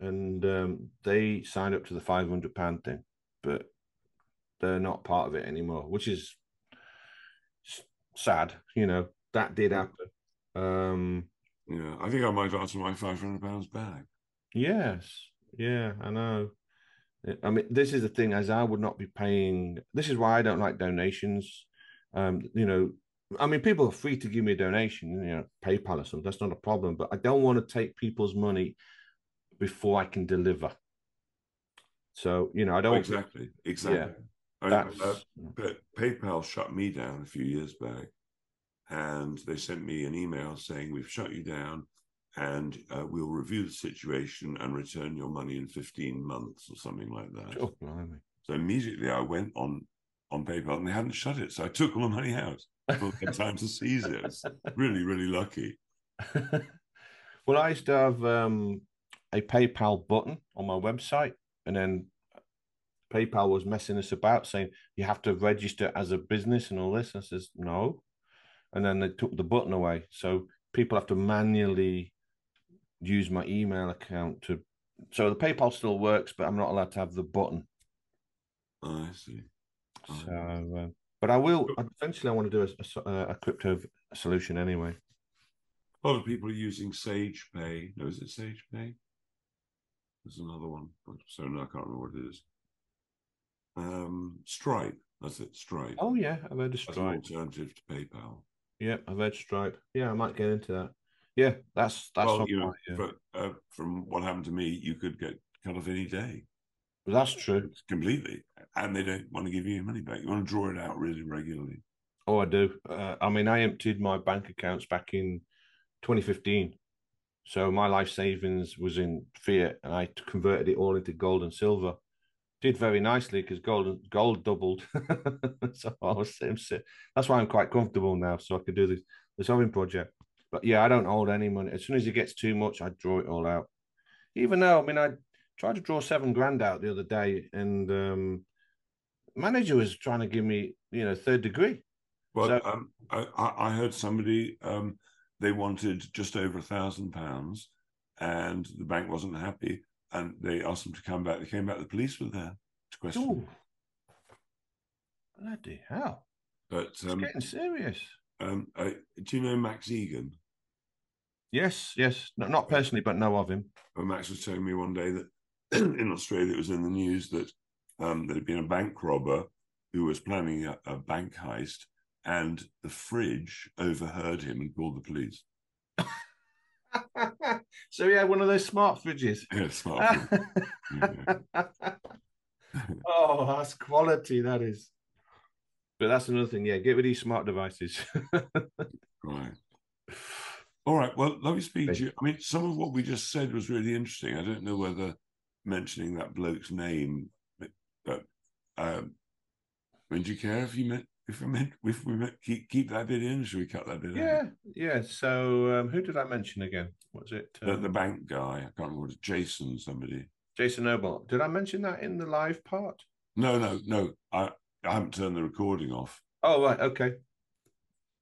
and um, they signed up to the five hundred pound thing, but they're not part of it anymore, which is sad. You know that did happen. Um, yeah, I think I might ask for my five hundred pounds back. Yes, yeah, I know. I mean, this is the thing, as I would not be paying. This is why I don't like donations. Um, you know, I mean, people are free to give me a donation, you know, PayPal or something. That's not a problem. But I don't want to take people's money before I can deliver. So you know, I don't exactly, exactly. Yeah, I, uh, but PayPal shut me down a few years back, and they sent me an email saying we've shut you down and uh, we'll review the situation and return your money in 15 months or something like that. Oh, so immediately I went on on PayPal and they hadn't shut it. So I took all the money out before they had time to seize it. It's really, really lucky. well, I used to have um, a PayPal button on my website, and then PayPal was messing us about saying you have to register as a business and all this. I says, no. And then they took the button away. So people have to manually use my email account to. So the PayPal still works, but I'm not allowed to have the button. Oh, I see. Oh. So, uh, but I will eventually. I want to do a, a, a, crypto solution anyway. A lot of people are using Sage Pay. No, is it Sage Pay? There's another one. So no, I can't remember what it is. Um, Stripe. That's it. Stripe. Oh yeah, I've heard of Stripe. That's an alternative to PayPal. Yeah, I've heard Stripe. Yeah, I might get into that. Yeah, that's that's well, you know, yeah. for, uh, from what happened to me, you could get cut off any day. That's true. Completely, and they don't want to give you your money back. You want to draw it out really regularly. Oh, I do. Uh, I mean, I emptied my bank accounts back in 2015. So my life savings was in fiat, and I converted it all into gold and silver. Did very nicely because gold gold doubled. so I was, that's why I'm quite comfortable now. So I could do this the sovereign project. But yeah, I don't hold any money. As soon as it gets too much, I draw it all out. Even though, I mean, I tried to draw seven grand out the other day, and um, manager was trying to give me, you know, third degree. Well, so, um, I, I, heard somebody um, they wanted just over a thousand pounds, and the bank wasn't happy, and they asked them to come back. They came back. The police were there to question. Ooh. Bloody hell! But it's um, getting serious. Um, uh, do you know Max Igan? Yes, yes, no, not personally, but know of him. Well, Max was telling me one day that in Australia it was in the news that um, there had been a bank robber who was planning a, a, bank heist, and the fridge overheard him and called the police. so yeah, one of those smart fridges. Yeah, smart. oh, that's quality. That is. But that's another thing. Yeah, get rid of these smart devices. right. All right. Well, let me speak to you. I mean, some of what we just said was really interesting. I don't know whether mentioning that bloke's name, but um, I mean, do you care if you meant if we meant if we meant keep keep that bit in? Should we cut that bit yeah, out? Yeah, yeah. So um, who did I mention again? Was it um, the, the, bank guy? I can't remember. Jason somebody. Jason Noble. Did I mention that in the live part? No, no, no. I I haven't turned the recording off. Oh right, okay.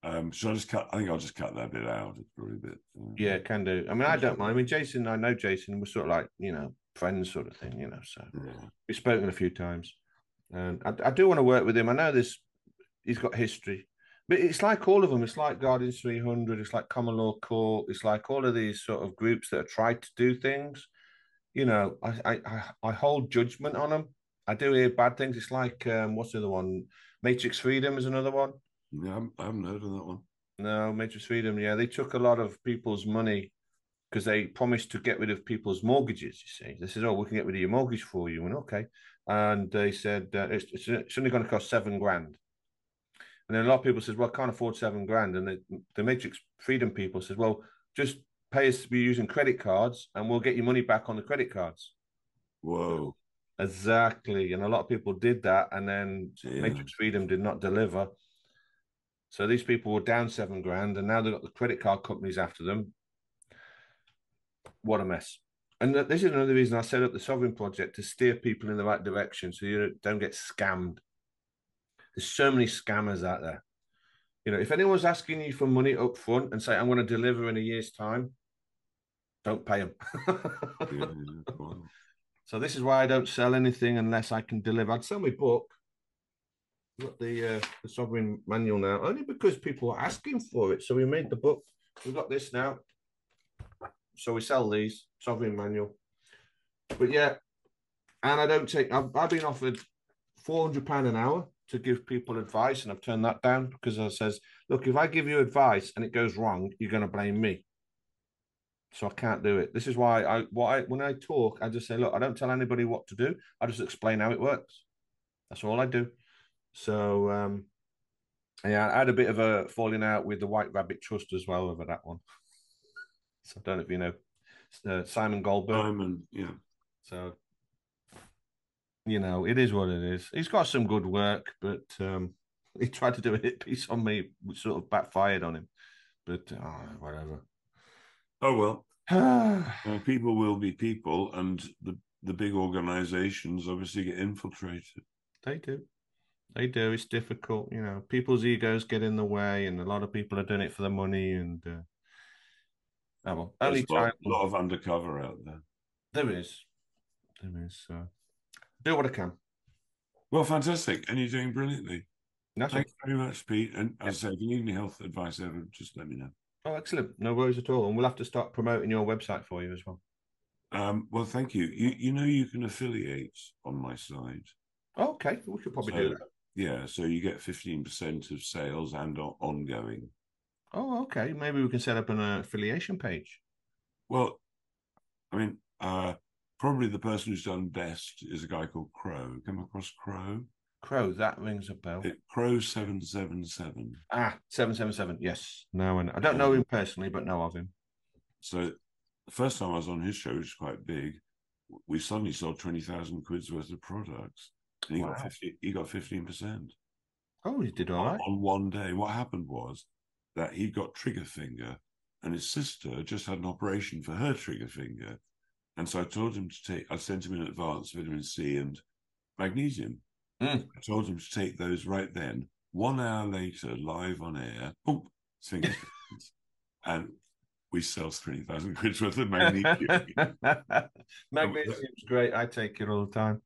Um, should I just cut? I think I'll just cut that bit out. It's probably a bit. Uh, yeah, can do. I mean, I don't mind. I mean, Jason, I know Jason. We're sort of like you know friends, sort of thing. You know, so yeah. we've spoken a few times, and I, I do want to work with him. I know this. He's got history, but it's like all of them. It's like Guardians 300. It's like Common Law Court. It's like all of these sort of groups that have tried to do things. You know, I I I hold judgment on them. I do hear bad things. It's like um, what's the other one? Matrix Freedom is another one. Yeah, I haven't heard of that one. No, Matrix Freedom. Yeah, they took a lot of people's money because they promised to get rid of people's mortgages. You see, they said, "Oh, we can get rid of your mortgage for you," and okay, and they said uh, it's, it's, it's only going to cost seven grand. And then a lot of people says, "Well, I can't afford seven grand," and the, the Matrix Freedom people says, "Well, just pay us to be using credit cards, and we'll get your money back on the credit cards." Whoa. Exactly, and a lot of people did that, and then yeah. Matrix Freedom did not deliver so these people were down seven grand, and now they've got the credit card companies after them. What a mess. And this is another reason I set up the Sovereign Project to steer people in the right direction so you don't get scammed. There's so many scammers out there. You know, if anyone's asking you for money up front and say, I'm going to deliver in a year's time, don't pay them. so this is why I don't sell anything unless I can deliver. I'd sell my book, got the uh, the sovereign manual now, only because people are asking for it. So we made the book. We've got this now. So we sell these sovereign manual. But yeah, and I don't take. I've, I've been offered four hundred pound an hour to give people advice, and I've turned that down because I says, look, if I give you advice and it goes wrong, you're going to blame me. So I can't do it. This is why I what I when I talk, I just say, look, I don't tell anybody what to do. I just explain how it works. That's all I do. So um, yeah, I had a bit of a falling out with the White Rabbit Trust as well over that one. So I don't know if you know uh, Simon Goldberg. Simon, yeah. So you know, it is what it is. He's got some good work, but um, he tried to do a hit piece on me, which sort of backfired on him. But oh, whatever. Oh well. well, people will be people, and the the big organizations obviously get infiltrated. They do. They do. It's difficult, you know. People's egos get in the way, and a lot of people are doing it for the money. And uh, oh well, only There's time. A lot of undercover out there. There is. There is. Uh, do what I can. Well, fantastic, and you're doing brilliantly. Thank you very much, Pete. And as I say, if you need any health advice ever, just let me know. Oh, excellent. No worries at all. And we'll have to start promoting your website for you as well. Um, well, thank you. You you know you can affiliate on my site. Oh, okay, we could probably so, do that. Yeah, so you get 15% of sales and ongoing. Oh, okay. Maybe we can set up an affiliation page. Well, I mean, uh, probably the person who's done best is a guy called Crow. Come across Crow? Crow, that rings a bell. It, Crow 777. Ah, 777. Yes. No, and I don't know him personally, but know of him. So the first time I was on his show, which is quite big, we suddenly sold 20,000 quid's worth of products. And he wow. got 50, he got 15%. Oh, he did all right. On one day. What happened was that he got trigger finger and his sister just had an operation for her trigger finger. And so I told him to take, I sent him in advance vitamin C and magnesium. Mm. I told him to take those right then. One hour later, live on air, boom, and we sell 20,000 quid worth of magnesium. Magnesium's great. I take it all the time.